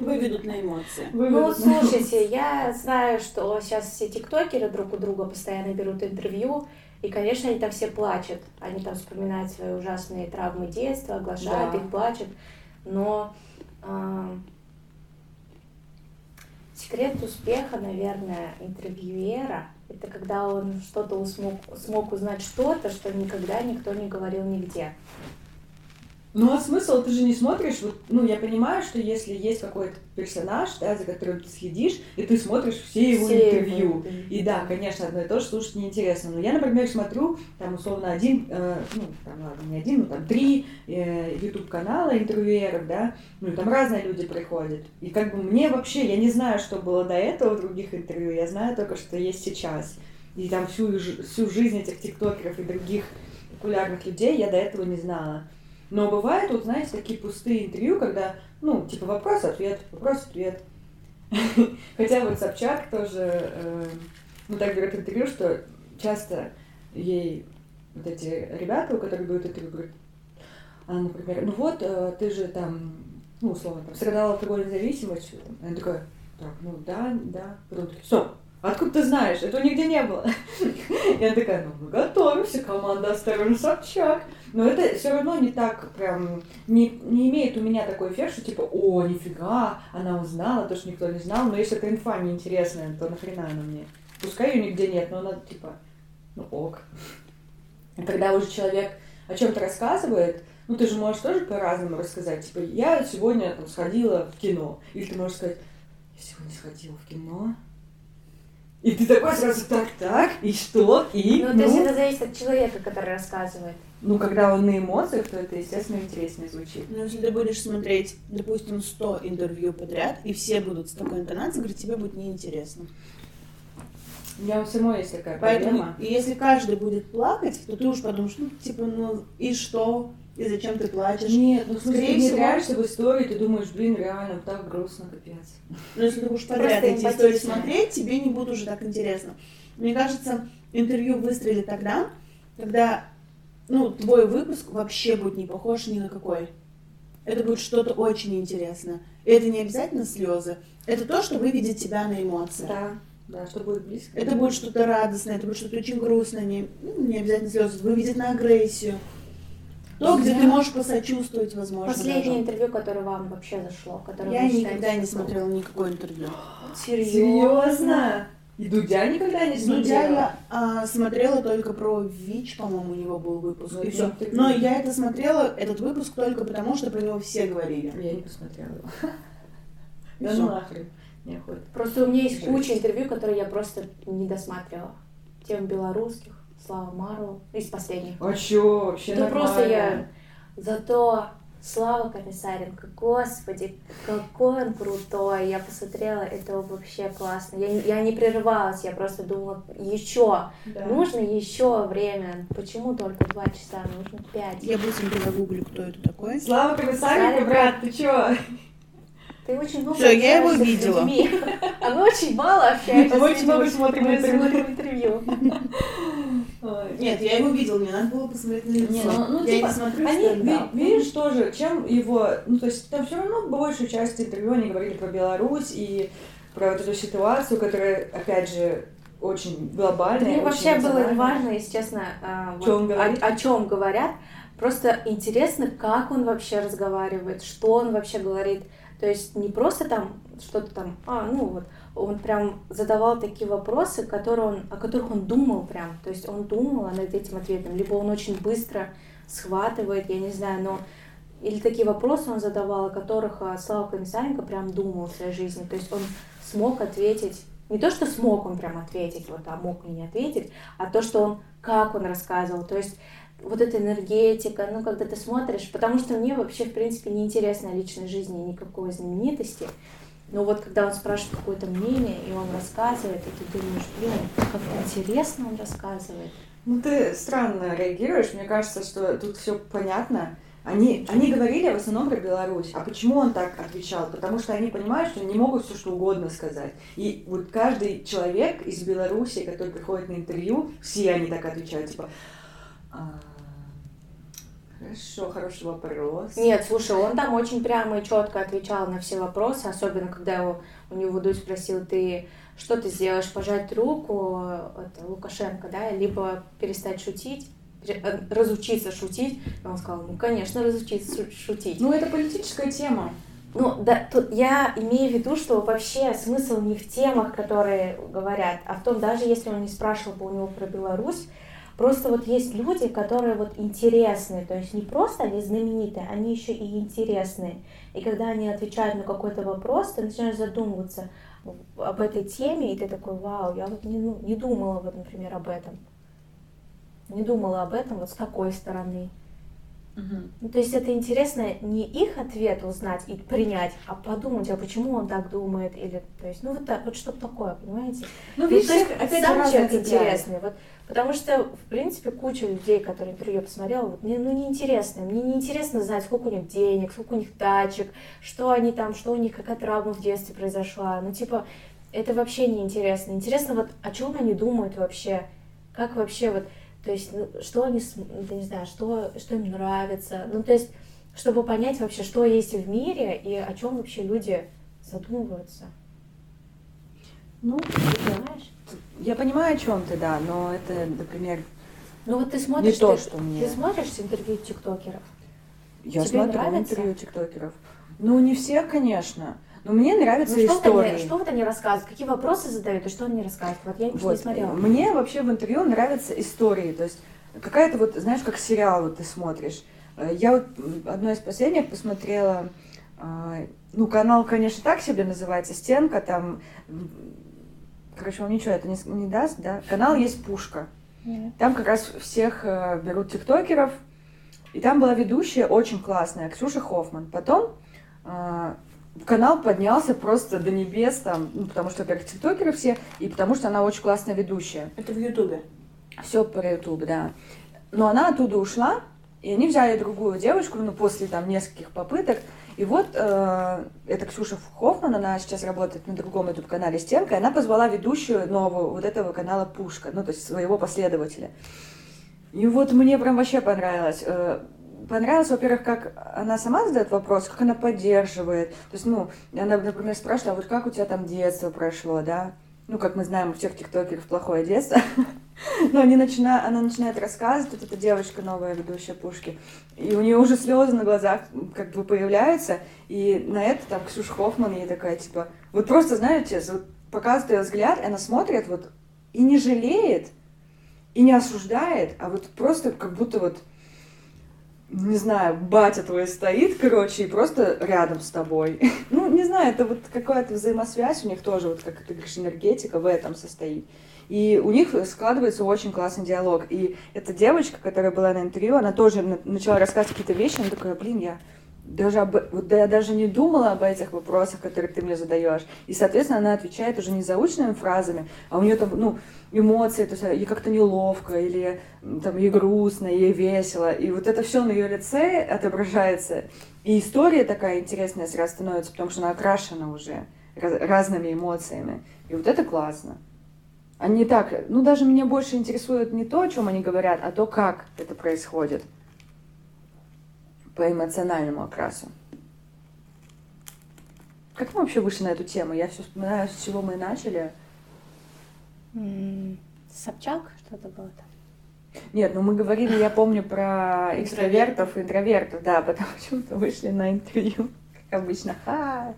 Выведут на эмоции. ну, Выведут на- слушайте, я знаю, что сейчас все тиктокеры друг у друга постоянно берут интервью, и, конечно, они там все плачут. Они там вспоминают свои ужасные травмы детства, оглашают Да. их, плачут. Но а, секрет успеха, наверное, интервьюера, это когда он что-то смог, смог узнать что-то, что никогда никто не говорил нигде. Ну а смысл, ты же не смотришь, вот, ну я понимаю, что если есть какой-то персонаж, да, за которым ты следишь, и ты смотришь все его Все интервью. его И да, конечно, одно и то же слушать неинтересно. Но я, например, смотрю, там, условно, один, э, ну, там, ладно, не один, ну, там, три э, YouTube-канала интервьюеров, да, ну, там разные люди приходят. И как бы мне вообще, я не знаю, что было до этого в других интервью, я знаю только, что есть сейчас. И там всю, всю жизнь этих тиктокеров и других популярных людей я до этого не знала. Но бывают, вот, знаете, такие пустые интервью, когда, ну, типа вопрос-ответ, вопрос-ответ. (laughs) Хотя вот Собчак тоже, э, ну, так берет интервью, что часто ей вот эти ребята, у которых дают интервью, говорят, а, например, ну вот, э, ты же там, ну, условно, там, страдала алкогольной зависимостью. Она такая, так, ну да, да. Потом такие, стоп, откуда ты знаешь? Этого нигде не было. (laughs) Я такая, ну мы готовимся, команда «Осторожно, Собчак». Но это все равно не так прям, не, не имеет у меня такой эффект, что типа, о, нифига, она узнала то, что никто не знал, но если эта инфа неинтересная, то нахрена она мне? Пускай ее нигде нет, но она типа, ну ок. А когда уже человек о чем-то рассказывает, ну ты же можешь тоже по-разному рассказать. Типа, я сегодня там, сходила в кино. Или ты можешь сказать, я сегодня сходила в кино. И ты такой сразу так, так, и что, и, Ну, ну, то есть это зависит от человека, который рассказывает. ну, когда он на эмоциях, то это, естественно, интереснее звучит. Но если ты будешь смотреть, допустим, 100 интервью подряд, и все будут с такой интонацией, говорить, тебе будет неинтересно. У меня у самой есть такая Поэтому, проблема. и если каждый будет плакать, то ты уж подумаешь, ну, типа, ну, и что? И зачем ты плачешь? Нет, ну, в смысле, Скорее ты всего- внедряешься в историю, ты думаешь, блин, реально, так грустно, капец. Но если ты будешь подряд эти истории смотреть, тебе не будет уже так интересно. Мне кажется, интервью выстрелит тогда, когда, ну, твой выпуск вообще будет не похож ни на какой. Это будет что-то очень интересное. И это не обязательно слезы. Это то, что выведет тебя на эмоции. Да, да, что будет близко. Это будет что-то радостное, это будет что-то очень грустное, не, ну, не обязательно слезы, выведет на агрессию. То, где ты можешь посочувствовать, возможно. Последнее даже. интервью, которое вам вообще зашло, которое Я вы считаете никогда не смотрела никакое интервью. Серьезно? И Дудя никогда не смотрела? Дудя я а, смотрела только про ВИЧ, по-моему, у него был выпуск. Вот и все. Но я это смотрела, этот выпуск, только потому, что про него все говорили. Я не посмотрела (laughs) его. Да ну нахрен, неохота. Просто у меня есть куча интервью, которые я просто не досматривала. Тем белорусских, Слава Мару, из последних. А чё, вообще Ну просто я... нормально. Зато Слава Комиссаренко, господи, какой он крутой. Я посмотрела, это вообще классно. Я, не- я не прерывалась, я просто думала, еще, Да. нужно еще время. Почему только два часа, нужно пять. Я быстренько загуглю, кто это такой. Слава Комиссаренко, брат, ты чё? Ты очень много Всё, я его общаешься с видела. людьми. А мы очень мало общаемся. А мы с очень много смотрим Мы интервью. смотрим интервью. (laughs) Нет, я его видел, мне надо было посмотреть на лицо. Не, ну, ну, я типа, не смотрю Они, стендап. ви- видишь, тоже, чем его, ну, то есть там все равно большую часть интервью они говорили про Беларусь и про вот эту ситуацию, которая, опять же, очень глобальная. Мне очень вообще было эмоциональная. не важно, если честно, а, вот он говорит? о, о чем говорят. Просто интересно, как он вообще разговаривает, что он вообще говорит. То есть не просто там что-то там, а, ну вот, он прям задавал такие вопросы, которые он, о которых он думал прям. То есть он думал над этим ответом. Либо он очень быстро схватывает, я не знаю, но или такие вопросы он задавал, о которых а, Слава Комиссаренко прям думал в своей жизни. То есть он смог ответить, не то, что смог он прям ответить, вот, а мог мне не ответить, а то, что он, как он рассказывал. То есть вот эта энергетика, ну, когда ты смотришь, потому что мне вообще, в принципе, не интересна личная жизнь и никакой знаменитости. Но вот когда он спрашивает какое-то мнение, и он рассказывает, и ты думаешь, блин, как интересно он рассказывает. Ну, ты странно реагируешь. Мне кажется, что тут все понятно. Они, они говорили в основном про Беларусь. А почему он так отвечал? Потому что они понимают, что не могут все что угодно сказать. И вот каждый человек из Беларуси, который приходит на интервью, все они так отвечают, типа, «А, хорошо, хороший вопрос. Нет, слушай, он там очень прямо и четко отвечал на все вопросы, особенно когда его, у него Дудь спросил, ты что ты сделаешь, пожать руку это, Лукашенко, да, либо перестать шутить, э, разучиться шутить. И он сказал, ну, конечно, разучиться шу- шутить. Ну, это политическая тема. Ну, да, тут я имею в виду, что вообще смысл не в темах, которые говорят, а в том, даже если он не спрашивал бы у него про Беларусь, просто вот есть люди, которые вот интересные, то есть не просто они знаменитые, они еще и интересные. И когда они отвечают на какой-то вопрос, ты начинаешь задумываться об этой теме, и ты такой, вау, я вот не, ну, не думала вот, например, об этом. Не думала об этом вот с такой стороны. Ну, то есть это интересно не их ответ узнать и принять, а подумать, а почему он так думает, или, то есть, ну, вот, так, вот что-то такое, понимаете? Ну, видишь, то есть опять сам человек интересный, вот, потому что, в принципе, куча людей, которые интервью я посмотрела, вот, мне, ну, неинтересно, мне неинтересно знать, сколько у них денег, сколько у них тачек, что они там, что у них, какая травма в детстве произошла, ну, типа, это вообще неинтересно. Интересно, вот, о чем они думают вообще, как вообще, вот, то есть, ну, что они, я не знаю, что, что им нравится, ну, то есть, чтобы понять вообще, что есть в мире и о чем вообще люди задумываются, Ну, понимаешь? я понимаю, о чем ты, да, но это, например, Ну вот ты смотришь, не то, ты, что мне. ты смотришь интервью тиктокеров? Я Тебе смотрю нравится? интервью тиктокеров. Ну, не всех, конечно. Но мне нравятся Ну, что, вот истории. они, что вот они рассказывают, какие вопросы задают и что они рассказывают? Вот я еще не Вот. смотрела. Мне вообще в интервью нравятся истории. То есть какая-то вот, знаешь, как сериал вот ты смотришь. Э, Я вот одно из последних посмотрела, а, ну, канал, конечно, так себе называется, «Стенка», там, короче, вам ничего это не, не даст, да? Канал есть «Пушка». Нет. Там как раз всех э, берут тиктокеров, и там была ведущая очень классная, Ксюша Хоффман. Потом э, канал поднялся просто до небес, там, ну, потому что, во-первых, тиктокеры все, и потому что она очень классная ведущая. Это в Ютубе. Все про YouTube, да. Но она оттуда ушла, и они взяли другую девушку, ну, после там нескольких попыток. И вот э, эта Ксюша Хоффман, она сейчас работает на другом YouTube канале Стенка, и она позвала ведущую новую вот этого канала Пушка, ну, то есть своего последователя. И вот мне прям вообще понравилось. Э, Понравилось, во-первых, как она сама задает вопрос, как она поддерживает. То есть, ну, она, например, спрашивает, а вот как у тебя там детство прошло, да? Ну, как мы знаем, у всех тиктокеров плохое детство. (laughs) Но они начина... она начинает рассказывать, вот эта девочка новая, ведущая Пушки, и у нее уже слезы на глазах как бы появляются, и на это там Ксюша Хоффман ей такая, типа, вот просто, знаете, вот показывает ее взгляд, и она смотрит вот и не жалеет, и не осуждает, а вот просто как будто вот, не знаю, батя твой стоит, короче, и просто рядом с тобой. (laughs) Ну, не знаю, это вот какая-то взаимосвязь у них тоже, вот как ты говоришь, энергетика в этом состоит. И у них складывается очень классный диалог. И эта девочка, которая была на интервью, она тоже на- начала рассказывать какие-то вещи, она такая, блин, я даже об, вот я даже не думала об этих вопросах, которые ты мне задаешь. И, соответственно, она отвечает уже не заученными фразами, а у нее там, ну, эмоции, то есть ей как-то неловко, или там ей грустно, ей весело. И вот это все на ее лице отображается. И история такая интересная сразу становится, потому что она окрашена уже разными эмоциями. И вот это классно. Они так, ну даже меня больше интересует не то, о чем они говорят, а то, как это происходит по эмоциональному окрасу. Как мы вообще вышли на эту тему? Я все вспоминаю, с чего мы начали. Собчак что-то было там. Нет, ну мы говорили, я помню, про (laughs) экстравертов и интровертов, да, потому (laughs) что вышли на интервью, как обычно. Ха!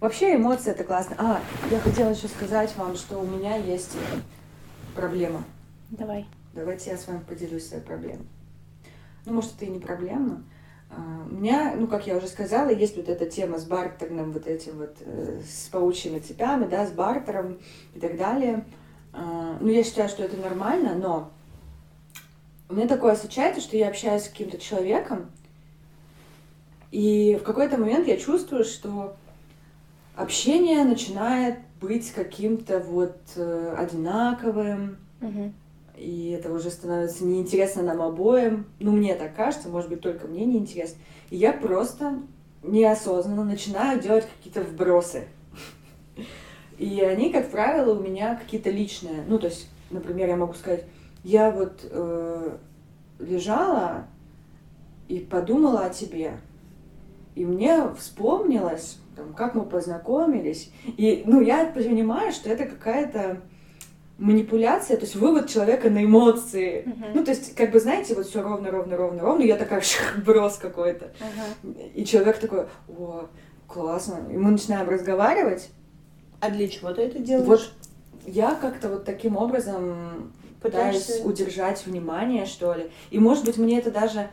Вообще эмоции это классно. А, я хотела еще сказать вам, что у меня есть проблема. Давай. Давайте я с вами поделюсь своей проблемой ну, может, это и не проблема. А, у меня, ну, как я уже сказала, есть вот эта тема с бартерным, вот этим вот, э, с паучьими цепями, да, с бартером и так далее. А, ну, я считаю, что это нормально, но у меня такое случается, что я общаюсь с каким-то человеком, и в какой-то момент я чувствую, что общение начинает быть каким-то вот э, одинаковым, угу и это уже становится неинтересно нам обоим. Ну, мне так кажется, может быть, только мне неинтересно. И я просто неосознанно начинаю делать какие-то вбросы. И они, как правило, у меня какие-то личные. Ну, то есть, например, я могу сказать, я вот э, лежала и подумала о тебе. И мне вспомнилось, там, как мы познакомились. И, ну, я понимаю, что это какая-то манипуляция, то есть вывод человека на эмоции. Uh-huh. Ну, то есть, как бы, знаете, вот все ровно, ровно, ровно, ровно, я такая (laughs) брос какой-то. Uh-huh. И человек такой, о, классно. И мы начинаем разговаривать. А для чего ты это делаешь? Вот я как-то вот таким образом пытаюсь Пытаешься... удержать внимание, что ли. И, может быть, мне это даже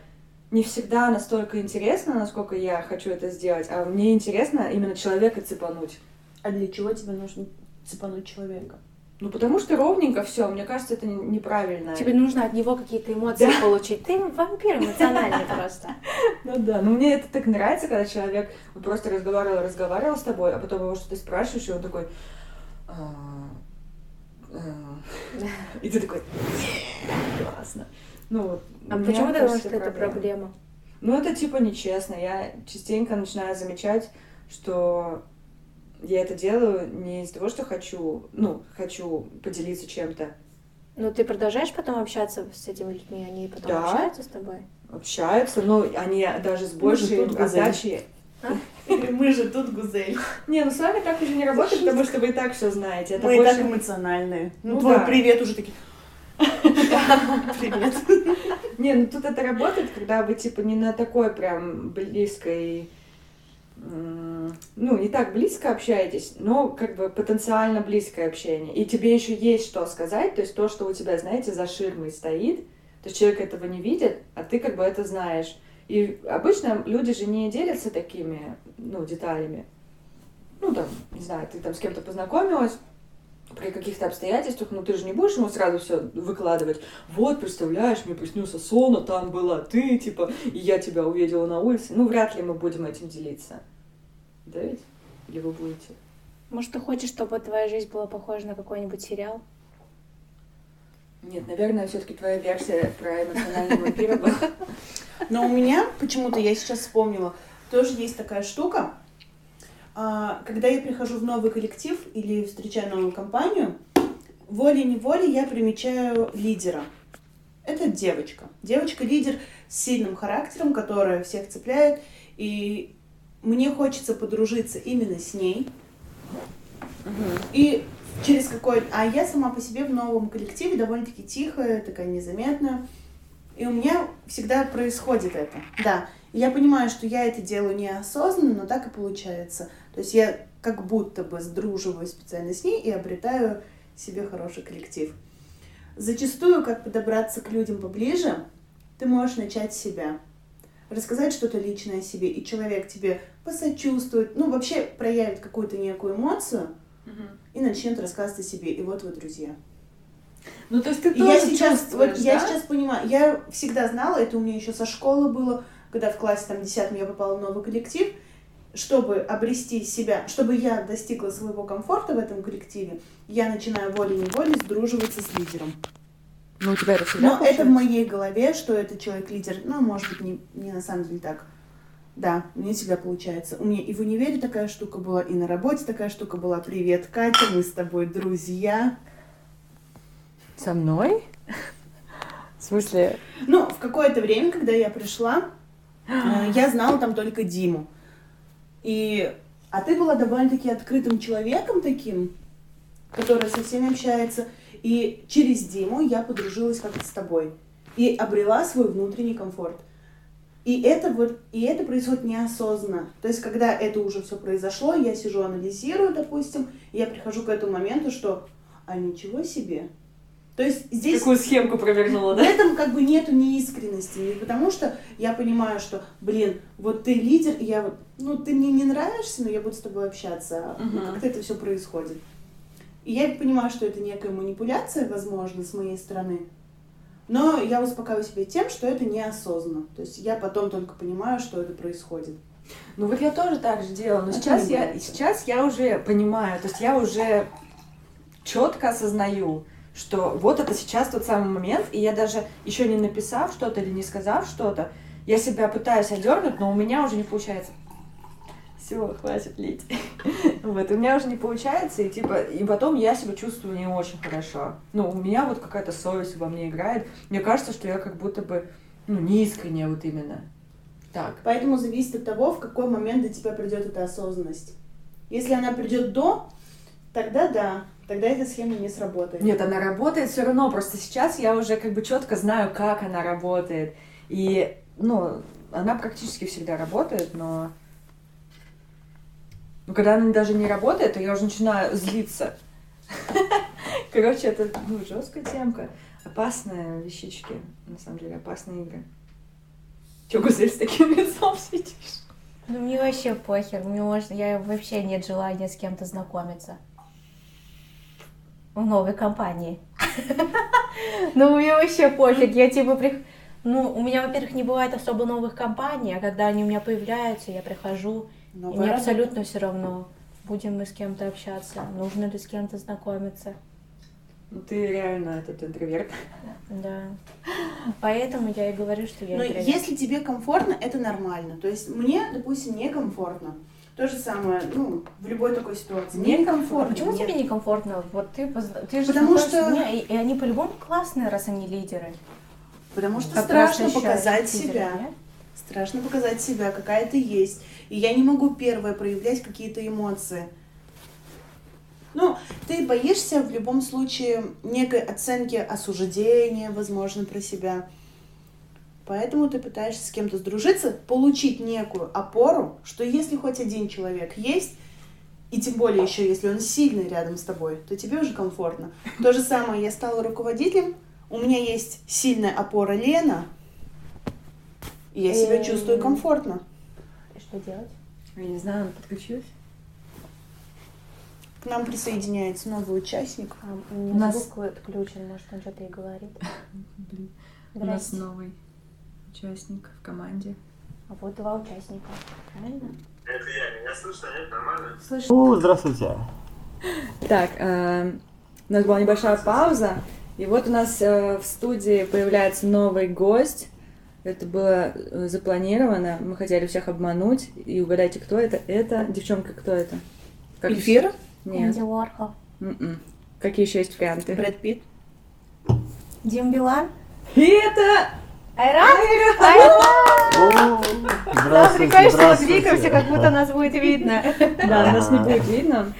не всегда настолько интересно, насколько я хочу это сделать, а мне интересно именно человека цепануть. А для чего тебе нужно цепануть человека? Ну, потому что ровненько все, мне кажется, это неправильно. Тебе нужно от него какие-то эмоции да. получить. Ты вампир эмоциональный (laughs) просто. Ну да, ну мне это так нравится, когда человек просто разговаривал, разговаривал с тобой, а потом его что-то спрашиваешь, и он такой... «А, а». (laughs) И ты такой, классно. Ну, а почему ты думаешь, что это проблема? Ну, это типа нечестно. Я частенько начинаю замечать, что я это делаю не из-за того, что хочу, ну, хочу поделиться чем-то. Ну, ты продолжаешь потом общаться с этими людьми, они потом да, общаются с тобой? Общаются, но они даже с большей отдачей. А? Мы же тут гузель. Не, ну с вами так уже не работает, потому что вы и так все знаете. Это Мы больше... и так эмоциональные. Ну, ну твой да. привет уже такие. (laughs) Привет. Не, ну тут это работает, когда вы типа не на такой прям близкой ну, не так близко общаетесь, но как бы потенциально близкое общение. И тебе еще есть что сказать, то есть то, что у тебя, знаете, за ширмой стоит, то есть человек этого не видит, а ты как бы это знаешь. И обычно люди же не делятся такими, ну, деталями. Ну, там, не знаю, ты там с кем-то познакомилась, при каких-то обстоятельствах, ну ты же не будешь ему сразу все выкладывать. Вот, представляешь, мне приснился сон, а там была ты, типа, и я тебя увидела на улице. Ну, вряд ли мы будем этим делиться. Да ведь? Или вы будете? Может, ты хочешь, чтобы твоя жизнь была похожа на какой-нибудь сериал? Нет, наверное, все-таки твоя версия про эмоционального вампира была. (laughs) Но у меня, почему-то я сейчас вспомнила, тоже есть такая штука, а, когда я прихожу в новый коллектив или встречаю новую компанию, волей-неволей я примечаю лидера. Это девочка. Девочка-лидер с сильным характером, которая всех цепляет. И мне хочется подружиться именно с ней. И через какой... А я сама по себе в новом коллективе довольно-таки тихая, такая незаметная. И у меня всегда происходит это. Да, я понимаю, что я это делаю неосознанно, но так и получается. То есть я как будто бы сдруживаюсь специально с ней и обретаю себе хороший коллектив. Зачастую, как подобраться к людям поближе, ты можешь начать с себя. Рассказать что-то личное о себе, и человек тебе посочувствует, ну, вообще проявит какую-то некую эмоцию угу. и начнет рассказывать о себе. И вот вы друзья. Ну, то есть ты тоже я сейчас, вот, да? я сейчас понимаю, я всегда знала, это у меня еще со школы было, когда в классе там десятом я попала в новый коллектив, чтобы обрести себя, чтобы я достигла своего комфорта в этом коллективе, я начинаю волей-неволей сдруживаться с лидером. Ну, у тебя это всегда Но это в моей голове, что это человек-лидер. Ну, может быть, не, не на самом деле так. Да, у меня всегда получается. У меня и в универе такая штука была, и на работе такая штука была. Привет, Катя, мы с тобой друзья. Со мной? В смысле? Ну, в какое-то время, когда я пришла, э, я знала там только Диму. И... А ты была довольно-таки открытым человеком таким, который со всеми общается. И через Диму я подружилась как-то с тобой. И обрела свой внутренний комфорт. И это вот, и это происходит неосознанно. То есть, когда это уже все произошло, я сижу, анализирую, допустим, и я прихожу к этому моменту, что, а ничего себе. То есть здесь... Какую схемку провернула, В да? этом как бы нету неискренности, не потому что я понимаю, что, блин, вот ты лидер, и я вот, ну, ты мне не нравишься, но я буду с тобой общаться. Мгм. как-то это все происходит. И я понимаю, что это некая манипуляция, возможно, с моей стороны. Но я успокаиваю себя тем, что это неосознанно. То есть я потом только понимаю, что это происходит. Ну вот я тоже так же делала, но Это сейчас я, сейчас я уже понимаю, то есть я уже четко осознаю, что вот это сейчас тот самый момент, и я даже еще не написав что-то или не сказав что-то, я себя пытаюсь одернуть, но у меня уже не получается. Все, хватит лить. (laughs) Вот, у меня уже не получается, и типа, и потом я себя чувствую не очень хорошо. Ну, у меня вот какая-то совесть во мне играет. Мне кажется, что я как будто бы, ну, неискренне вот именно. Так. Поэтому зависит от того, в какой момент до тебя придет эта осознанность. Если она придет до, тогда да, тогда эта схема не сработает. Нет, она работает все равно, просто сейчас я уже как бы четко знаю, как она работает. И, ну, она практически всегда работает, но... Ну, когда она даже не работает, то я уже начинаю злиться. (laughs) Короче, это, ну, жесткая темка. Опасные вещички, на самом деле, опасные игры. Че, Гузель, с таким лицом сидишь? Ну, мне вообще похер. Мне можно... Я вообще нет желания с кем-то знакомиться. В новой компании. (laughs) Ну, мне вообще пофиг. Я типа при... Ну, у меня, во-первых, не бывает особо новых компаний, а когда они у меня появляются, я прихожу, и Новая мне абсолютно все равно, будем мы с кем-то общаться, нужно ли с кем-то знакомиться. Ну, ты реально этот интроверт. Да. Поэтому я и говорю, что я Но интроверт. если тебе комфортно, это нормально. То есть мне, допустим, некомфортно. То же самое, ну, в любой такой ситуации. Мне Некомфортно? А почему нет. тебе некомфортно? Вот ты, ты же Потому что- Не, и, и они по-любому классные, раз они лидеры. Потому что Как страшно показать лидеры, себя. нет? Страшно показать себя, какая ты есть. И я не могу первое проявлять какие-то эмоции. Ну, ты боишься в любом случае некой оценки осуждения, возможно, про себя. Поэтому ты пытаешься с кем-то сдружиться, получить некую опору, что если хоть один человек есть, и тем более еще если он сильный рядом с тобой, то тебе уже комфортно. То же самое, я стала руководителем, у меня есть сильная опора Лена, и я себя чувствую комфортно. И что делать? Я не знаю, она подключилась? К нам присоединяется новый участник. А, у У нас- звук отключен, может, он что-то и говорит. (laughs) Блин. У нас новый участник в команде. А вот два участника. Правильно? Это я, меня слышно, нет? Нормально? Слышь, О, здравствуйте. Так, э, у нас была небольшая пауза, и вот у нас э, в студии появляется новый гость. Это было э, запланировано, мы хотели всех обмануть, и угадайте, кто это. Это, девчонка, кто это? Как- Эльфира? Нет. Энди Уорхол. М-м. Какие еще есть варианты? Брэд Питт. Дим Билан. И это... Айрат? Айрат! О, здравствуйте, Прикольно, что мы двигаемся, как будто нас будет видно. (laughs) Да, нас не будет видно.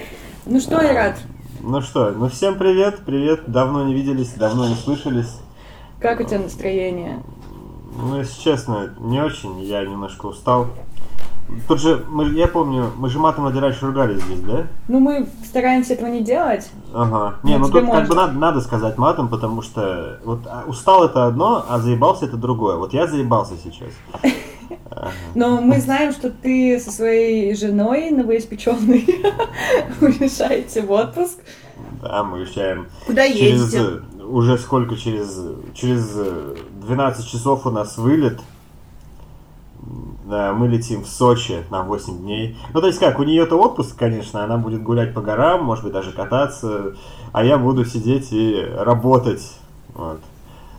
Ну что, Ират, Ну что, ну всем привет, привет. Давно не виделись, давно не слышались. как у тебя настроение? Ну, если честно, не очень, я немножко устал. Тут же, мы, я помню, мы же матом один раньше ругались здесь, да? Ну, мы стараемся этого не делать. Ага. Не, Ну, ну тут как бы можно. надо, надо сказать матом, потому что вот а, устал это одно, а заебался это другое. Вот я заебался сейчас. Но мы знаем, что ты со своей женой новоиспеченной (laughs) уезжаете в отпуск. Да, мы уезжаем Куда ездите? Э, уже сколько через через э, 12 часов у нас вылет да, мы летим в Сочи на 8 дней. Ну, то есть как, у нее-то отпуск, конечно, она будет гулять по горам, может быть, даже кататься, а я буду сидеть и работать. Вот.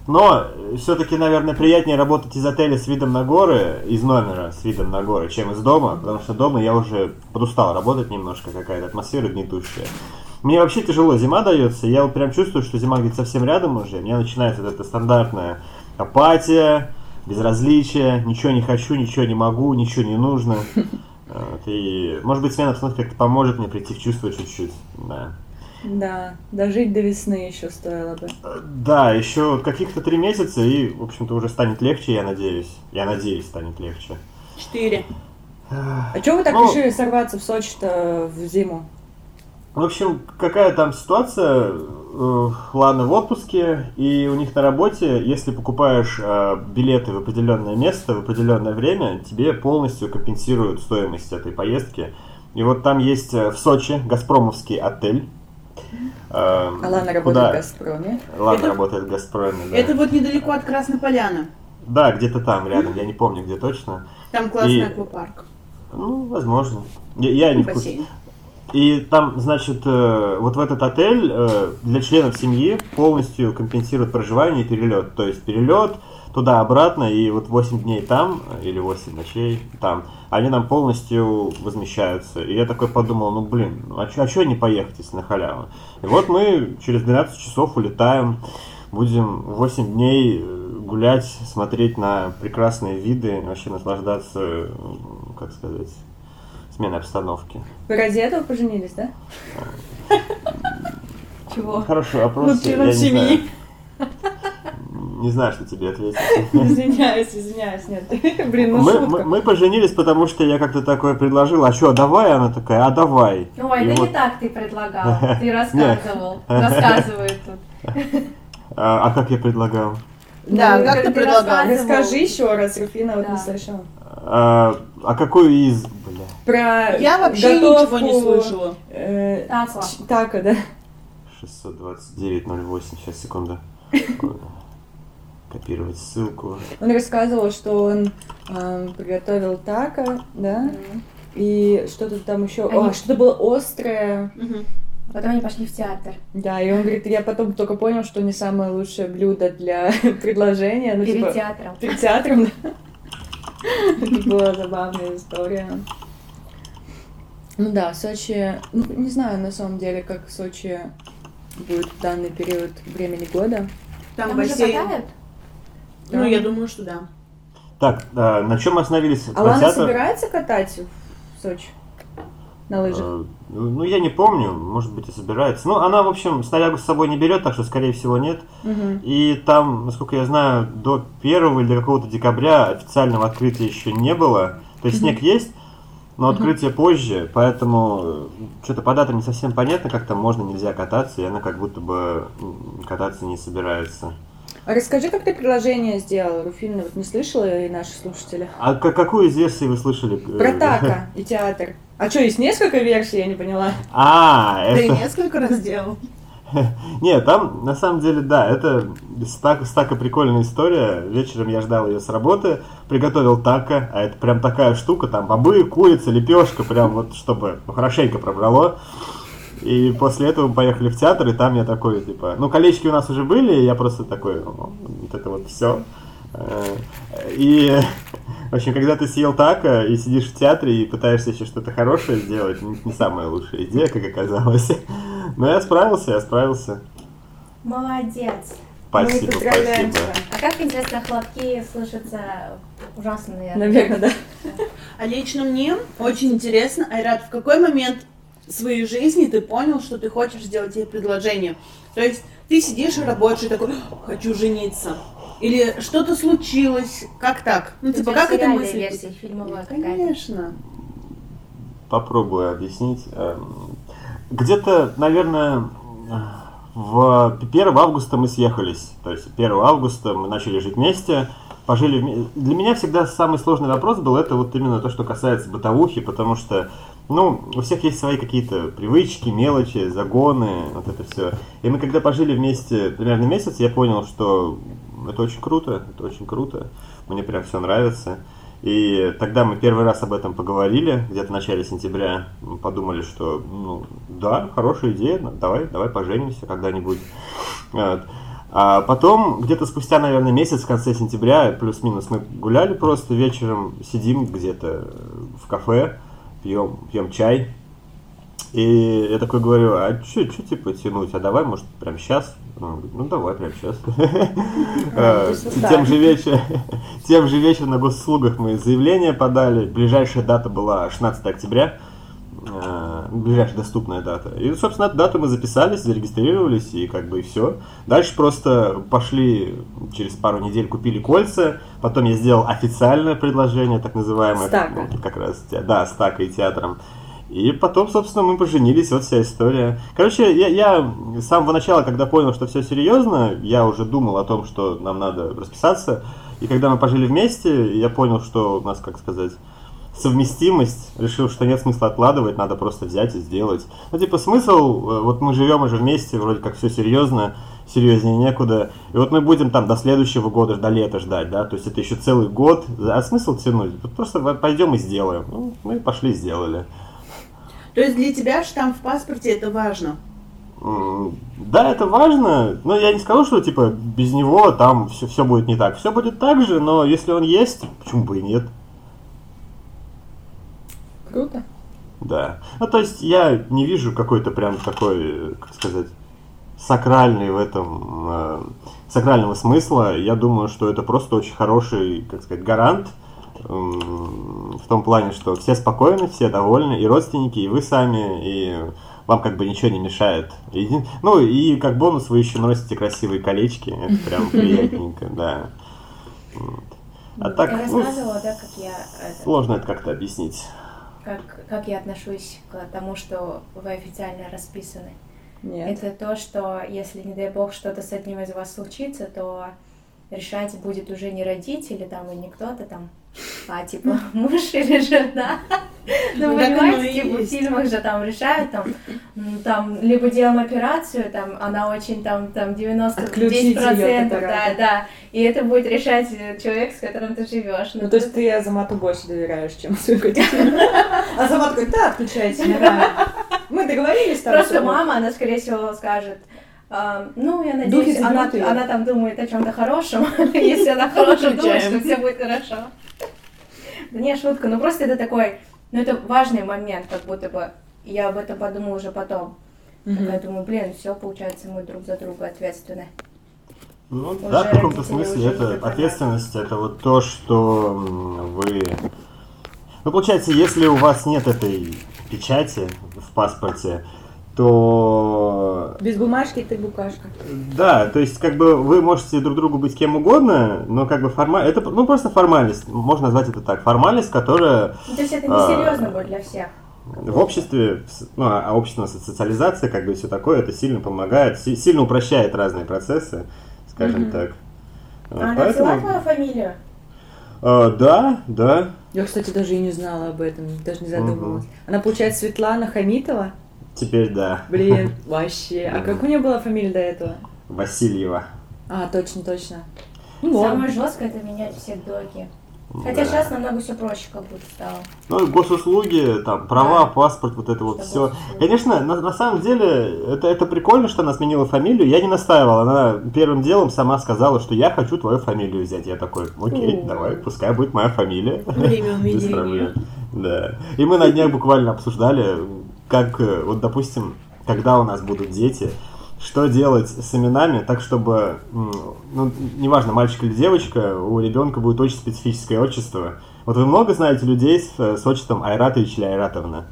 Но все-таки, наверное, приятнее работать из отеля с видом на горы, из номера с видом на горы, чем из дома, потому что дома я уже подустал работать немножко, какая-то атмосфера гнетущая. Мне вообще тяжело зима дается, я вот прям чувствую, что зима где-то совсем рядом уже, у меня начинается вот эта стандартная апатия, безразличие, ничего не хочу, ничего не могу, ничего не нужно. (laughs) Вот, И, может быть, смена обстановки как-то поможет мне прийти в чувство чуть-чуть. Да. Да, дожить до весны еще стоило бы. Да, еще каких-то три месяца, и, в общем-то, уже станет легче, я надеюсь. Я надеюсь, станет легче. Четыре. А чего вы так Ну- решили сорваться в Сочи-то в зиму? В общем, какая там ситуация? Э, Ладно, в отпуске, и у них на работе, если покупаешь э, билеты в определенное место в определенное время, тебе полностью компенсируют стоимость этой поездки. И вот там есть э, в Сочи Газпромовский отель. Э, Алана работает куда- в Газпроме. Ладно, Это- работает в Газпроме, да. Это вот недалеко от Красной Поляны. Да, где-то там рядом, я не помню, где точно. Там классный И- аквапарк. Ну, возможно. Я, я не в курсе. И там, значит, э, вот в этот отель э, для членов семьи полностью компенсируют проживание и перелет. То есть перелет туда-обратно и вот 8 дней там, э, или 8 ночей там, они нам полностью возмещаются. И я такой подумал, ну блин, ну, а что не поехать, если на халяву? И вот мы через 12 часов улетаем, будем 8 дней гулять, смотреть на прекрасные виды, вообще наслаждаться, как сказать, сменой обстановки. Вы ради этого поженились, да? Чего? Хороший вопрос. Ну, не семьи. Не знаю, что тебе ответить. Извиняюсь, извиняюсь, нет. (laughs) Блин, ну Мы, шутка. мы, мы поженились, потому что я как-то такое предложил, а что, давай? Она такая, а давай. Ой, И да вот, не так ты предлагал. (laughs) Ты рассказывал. (laughs) Рассказывает тут. а, а как я предлагал? Да, Ну, как ты предлагал? Расскажи еще раз, Руфина вот Да. не слышала. А, а какую из, бля? Про Я вообще готовку, ничего не слышала. э, ч- Тако, да. 629.08, сейчас, секунду. Копировать ссылку. Он рассказывал, что он эм, приготовил тако, да, и что-то там еще, Они- а, что-то было острое, Мгм. Потом они пошли в театр. да, и он говорит, я потом только понял, что не самое лучшее блюдо для (laughs) предложения, ну, Перед типа, театром. перед театром, да. Это была забавная история. Ну да, Сочи, ну, не знаю на самом деле, как Сочи будет в данный период времени года. Там, Там уже бассейн. катают? Ну, я думаю, что да. Так, а, на чем мы остановились? Алана театр? собирается катать в Сочи на лыжах? Э, Ну, я не помню, может быть, и собирается. Ну, она, в общем, снарягу с собой не берет, так что, скорее всего, нет. Мгм. И там, насколько я знаю, до 1 или до какого-то декабря официального открытия еще не было. То есть снег есть, но открытие позже, поэтому что-то по датам не совсем понятно, как там можно, нельзя кататься, и она как будто бы кататься не собирается. А расскажи, как ты приложение сделала, Руфина, вот не слышала и наши слушатели? А ка- какую из версий вы слышали? Про Тако (laughs) и театр. А что, есть несколько версий, я не поняла? А, Ты это... несколько раз делал. (laughs) Нет, там на самом деле, да, это стака, стака прикольная история. Вечером я ждал ее с работы, приготовил тако, а это прям такая штука, там бобы, курица, лепешка, прям вот чтобы ну, хорошенько пробрало. И после этого мы поехали в театр, и там я такой, типа, ну, колечки у нас уже были, и я просто такой, ну, вот это вот все. И, в общем, когда ты съел тако и сидишь в театре и пытаешься еще что-то хорошее сделать, не самая лучшая идея, как оказалось. (laughs) Но я справился, я справился. Молодец. Спасибо, спасибо. А как, интересно, хлопки слышатся ужасно, наверное. Наверное, да. (laughs) А лично мне очень интересно, Айрат, в какой момент своей жизни ты понял, что ты хочешь сделать ей предложение? То есть ты сидишь и работаешь и такой, хочу жениться. Или что-то случилось, как так? Ну, типа, как сериальная мысль? версия, фильмовая какая-то. Конечно. Попробую объяснить. Эм, Где-то, наверное, в 1 августа мы съехались. То есть 1 августа мы начали жить вместе. Пожили вме- Для меня всегда самый сложный вопрос был это вот именно то, что касается бытовухи, потому что, ну, у всех есть свои какие-то привычки, мелочи, загоны, вот это все. И мы когда пожили вместе примерно месяц, я понял, что это очень круто, это очень круто, мне прям все нравится. И тогда мы первый раз об этом поговорили, где-то в начале сентября. Мы подумали, что, ну, да, хорошая идея, давай, давай поженимся когда-нибудь. Вот. А потом, где-то спустя, наверное, месяц, в конце сентября, плюс-минус, мы гуляли просто вечером, сидим где-то в кафе, пьем, пьем чай. И я такой говорю, а что, типа тянуть, а давай, может, прямо сейчас? Он говорит, ну давай, прямо сейчас. (laughs) А, (laughs) Тем же вечером, тем же вечером на госуслугах мы заявление подали. Ближайшая дата была 16 октября. Э, Ближайшая доступная дата. И, собственно, эту дату мы записались, зарегистрировались, и как бы и все. Дальше просто пошли через пару недель, купили кольца. Потом я сделал официальное предложение, так называемое. Стака. ну, Как раз, да, стака и театром. И потом, собственно, мы поженились, вот вся история. Короче, я, я с самого начала, когда понял, что все серьезно, я уже думал о том, что нам надо расписаться. И когда мы пожили вместе, я понял, что у нас, как сказать, совместимость, решил, что нет смысла откладывать, надо просто взять и сделать. Ну, типа, смысл, э, вот мы живем уже вместе, вроде как все серьезно, серьезнее некуда. И вот мы будем там до следующего года, до лета ждать, да, то есть это еще целый год. А смысл тянуть? Вот просто пойдем и сделаем. Ну, мы пошли, сделали. То есть для тебя штамп в паспорте это важно? Да, это важно, но я не скажу, что типа без него там все, все будет не так. Все будет так же, но если он есть, почему бы и нет? Круто. Да. Ну, то есть я не вижу какой-то прям такой, э, как сказать, сакральный в этом, э, сакрального смысла. Я думаю, что это просто очень хороший, как сказать, гарант м, в том плане, что все спокойны, все довольны, и родственники, и вы сами, и вам как бы ничего не мешает. Еди- Ну, и как бонус вы еще носите красивые колечки, это прям (laughs) приятненько, да. А так, я ну, рассказывала, да, как я это, сложно это как-то объяснить. Как, как я отношусь к тому, что вы официально расписаны. Нет. Это то, что если, не дай бог, что-то с одним из вас случится, то решать будет уже не родители там и не кто-то там, а типа (laughs) муж или жена. (laughs) Ну, Ну, понимаете, типа в фильмах же там решают, там, там, либо делаем операцию, там, она очень там, там 90 Отключить её от 10%, да, да, и это будет решать э, человек, с которым ты живешь. Ну, то есть ты Азамату больше доверяешь, чем родителям. Азамат такой, да, отключайте. (laughs) Мы договорились там. Просто мама, она, скорее всего, скажет, «А, ну, я надеюсь, она, она там думает о чем-то хорошем, (laughs) (laughs) если она хорошем думает, что все будет хорошо. Да не, шутка, ну просто это такой, ну это важный момент, как будто бы я об этом подумала уже потом. Я думаю, блин, все, получается, мы друг за друга ответственны. Ну Уже да, в каком-то смысле это ответственность, это вот то, что вы... Ну, получается, если у вас нет этой печати в паспорте, то Без бумажки ты букашка. да, то есть как бы вы можете друг другу быть кем угодно, но как бы форма... это ну просто формальность, можно назвать это так, формальность, которая Ну, то есть это А. несерьезно будет для всех. в обществе, ну, а общественная со- социализация, как бы все такое, это сильно помогает, си- сильно упрощает разные процессы, скажем Мгм. так. Вот, А она поэтому- взяла твою фамилию? Э, да, да. Я, кстати, даже и не знала об этом, даже не задумывалась. Она, получается, Светлана Хамитова? Теперь да. Блин, (laughs) вообще. А как у нее была фамилия до этого? Васильева. А, точно, точно. Ну. Самое жесткое это менять все доки. Хотя Да. сейчас намного все проще как будто стало. Ну, госуслуги, там, права, Да. паспорт, вот это вот все. госуслуги. Конечно, на, на самом деле, это, это прикольно, что она сменила фамилию. Я не настаивал. Она первым делом сама сказала, что я хочу твою фамилию взять. Я такой, окей, О. давай, пускай будет моя фамилия. Время (laughs) Без проблем. Да. И мы на днях буквально обсуждали, как, э, вот, допустим, когда у нас будут дети, что делать с именами, так чтобы, ну, неважно, мальчик или девочка, у ребенка будет очень специфическое отчество. Вот вы много знаете людей с, э, с отчеством Айратович или Айратовна?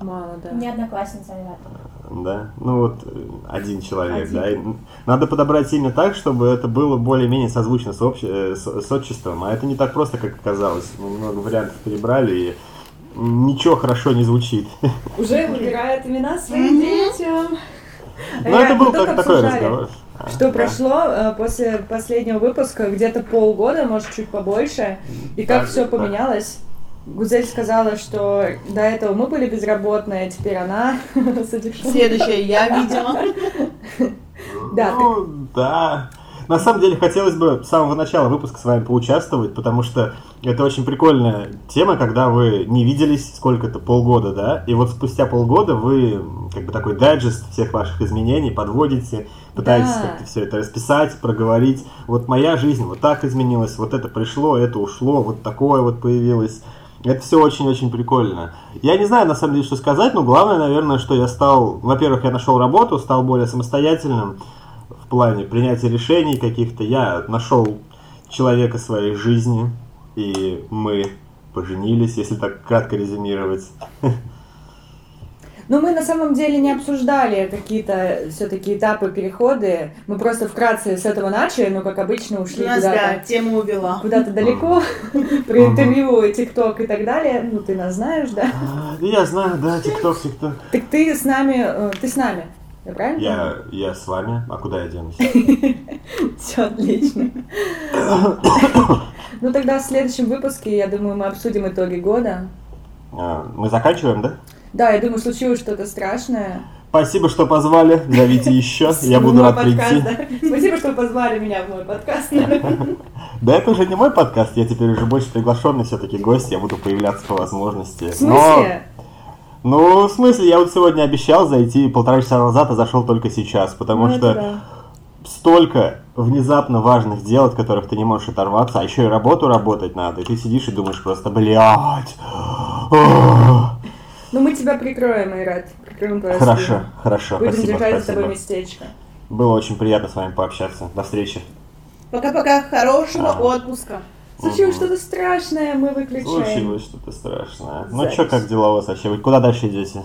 Мало, да. Меня одноклассница Айрата. Да, ну вот э, один человек, Один. да. И надо подобрать имя так, чтобы это было более-менее созвучно с, обще- э, с, с отчеством. А это не так просто, как оказалось. Мы много вариантов перебрали, и ничего хорошо не звучит. (laughs) Уже выбирает имена своим детям. Ну, это был так- такой разговор. А, Что да. прошло э, после последнего выпуска, где-то полгода, может, чуть побольше, и как Да, все да. поменялось. Гузель сказала, что до этого мы были безработные, а теперь она. (laughs) Следующее я, видимо. Да, ну, да. На самом деле хотелось бы с самого начала выпуска с вами поучаствовать, потому что это очень прикольная тема, когда вы не виделись сколько-то, полгода, да, и вот спустя полгода вы как бы такой дайджест всех ваших изменений подводите, пытаетесь Да. как-то все это расписать, проговорить. Вот моя жизнь вот так изменилась, вот это пришло, это ушло, вот такое вот появилось. Это все очень-очень прикольно. Я не знаю, на самом деле, что сказать, но главное, наверное, что я стал... Во-первых, я нашел работу, стал более самостоятельным плане принятия решений каких-то. Я нашел человека своей жизни, и мы поженились, если так кратко резюмировать. Ну, мы на самом деле не обсуждали какие-то все-таки этапы, переходы. Мы просто вкратце с этого начали, но, как обычно, ушли Нас, да, куда-то тему увела. куда-то далеко, про интервью, ТикТок и так далее. Ну, ты нас знаешь, да? А, да Я знаю, да, тикток, тикток. Так ты с нами, э, ты с нами, правильно? Я, я с вами, а куда я денусь? (laughs) Все отлично. Ну, тогда в следующем выпуске, я думаю, мы обсудим итоги года. А, Мы заканчиваем, да? Да, я думаю, случилось что-то страшное. Спасибо, что позвали. Зовите (laughs) еще. Я буду рад прийти. Спасибо, что позвали меня в мой подкаст. (laughs) Да это уже не мой подкаст, я теперь уже больше приглашенный все-таки гость, я буду появляться по возможности. В смысле? Ну, в смысле, я вот сегодня обещал зайти полтора часа назад, а зашел только сейчас, потому Ну, что да. столько внезапно важных дел, от которых ты не можешь оторваться, а еще и работу работать надо, и ты сидишь и думаешь просто, блядь. ох». Ну, мы тебя прикроем, Айрат. Прикроем твою Хорошо, спину. хорошо, Будем спасибо, держать за тобой спасибо. местечко. Было очень приятно с вами пообщаться. До встречи. Пока-пока, хорошего А. отпуска. Случилось что-то страшное, мы выключаем. Случилось что-то страшное. Ну что, как дела у вас вообще? Вы куда дальше идете?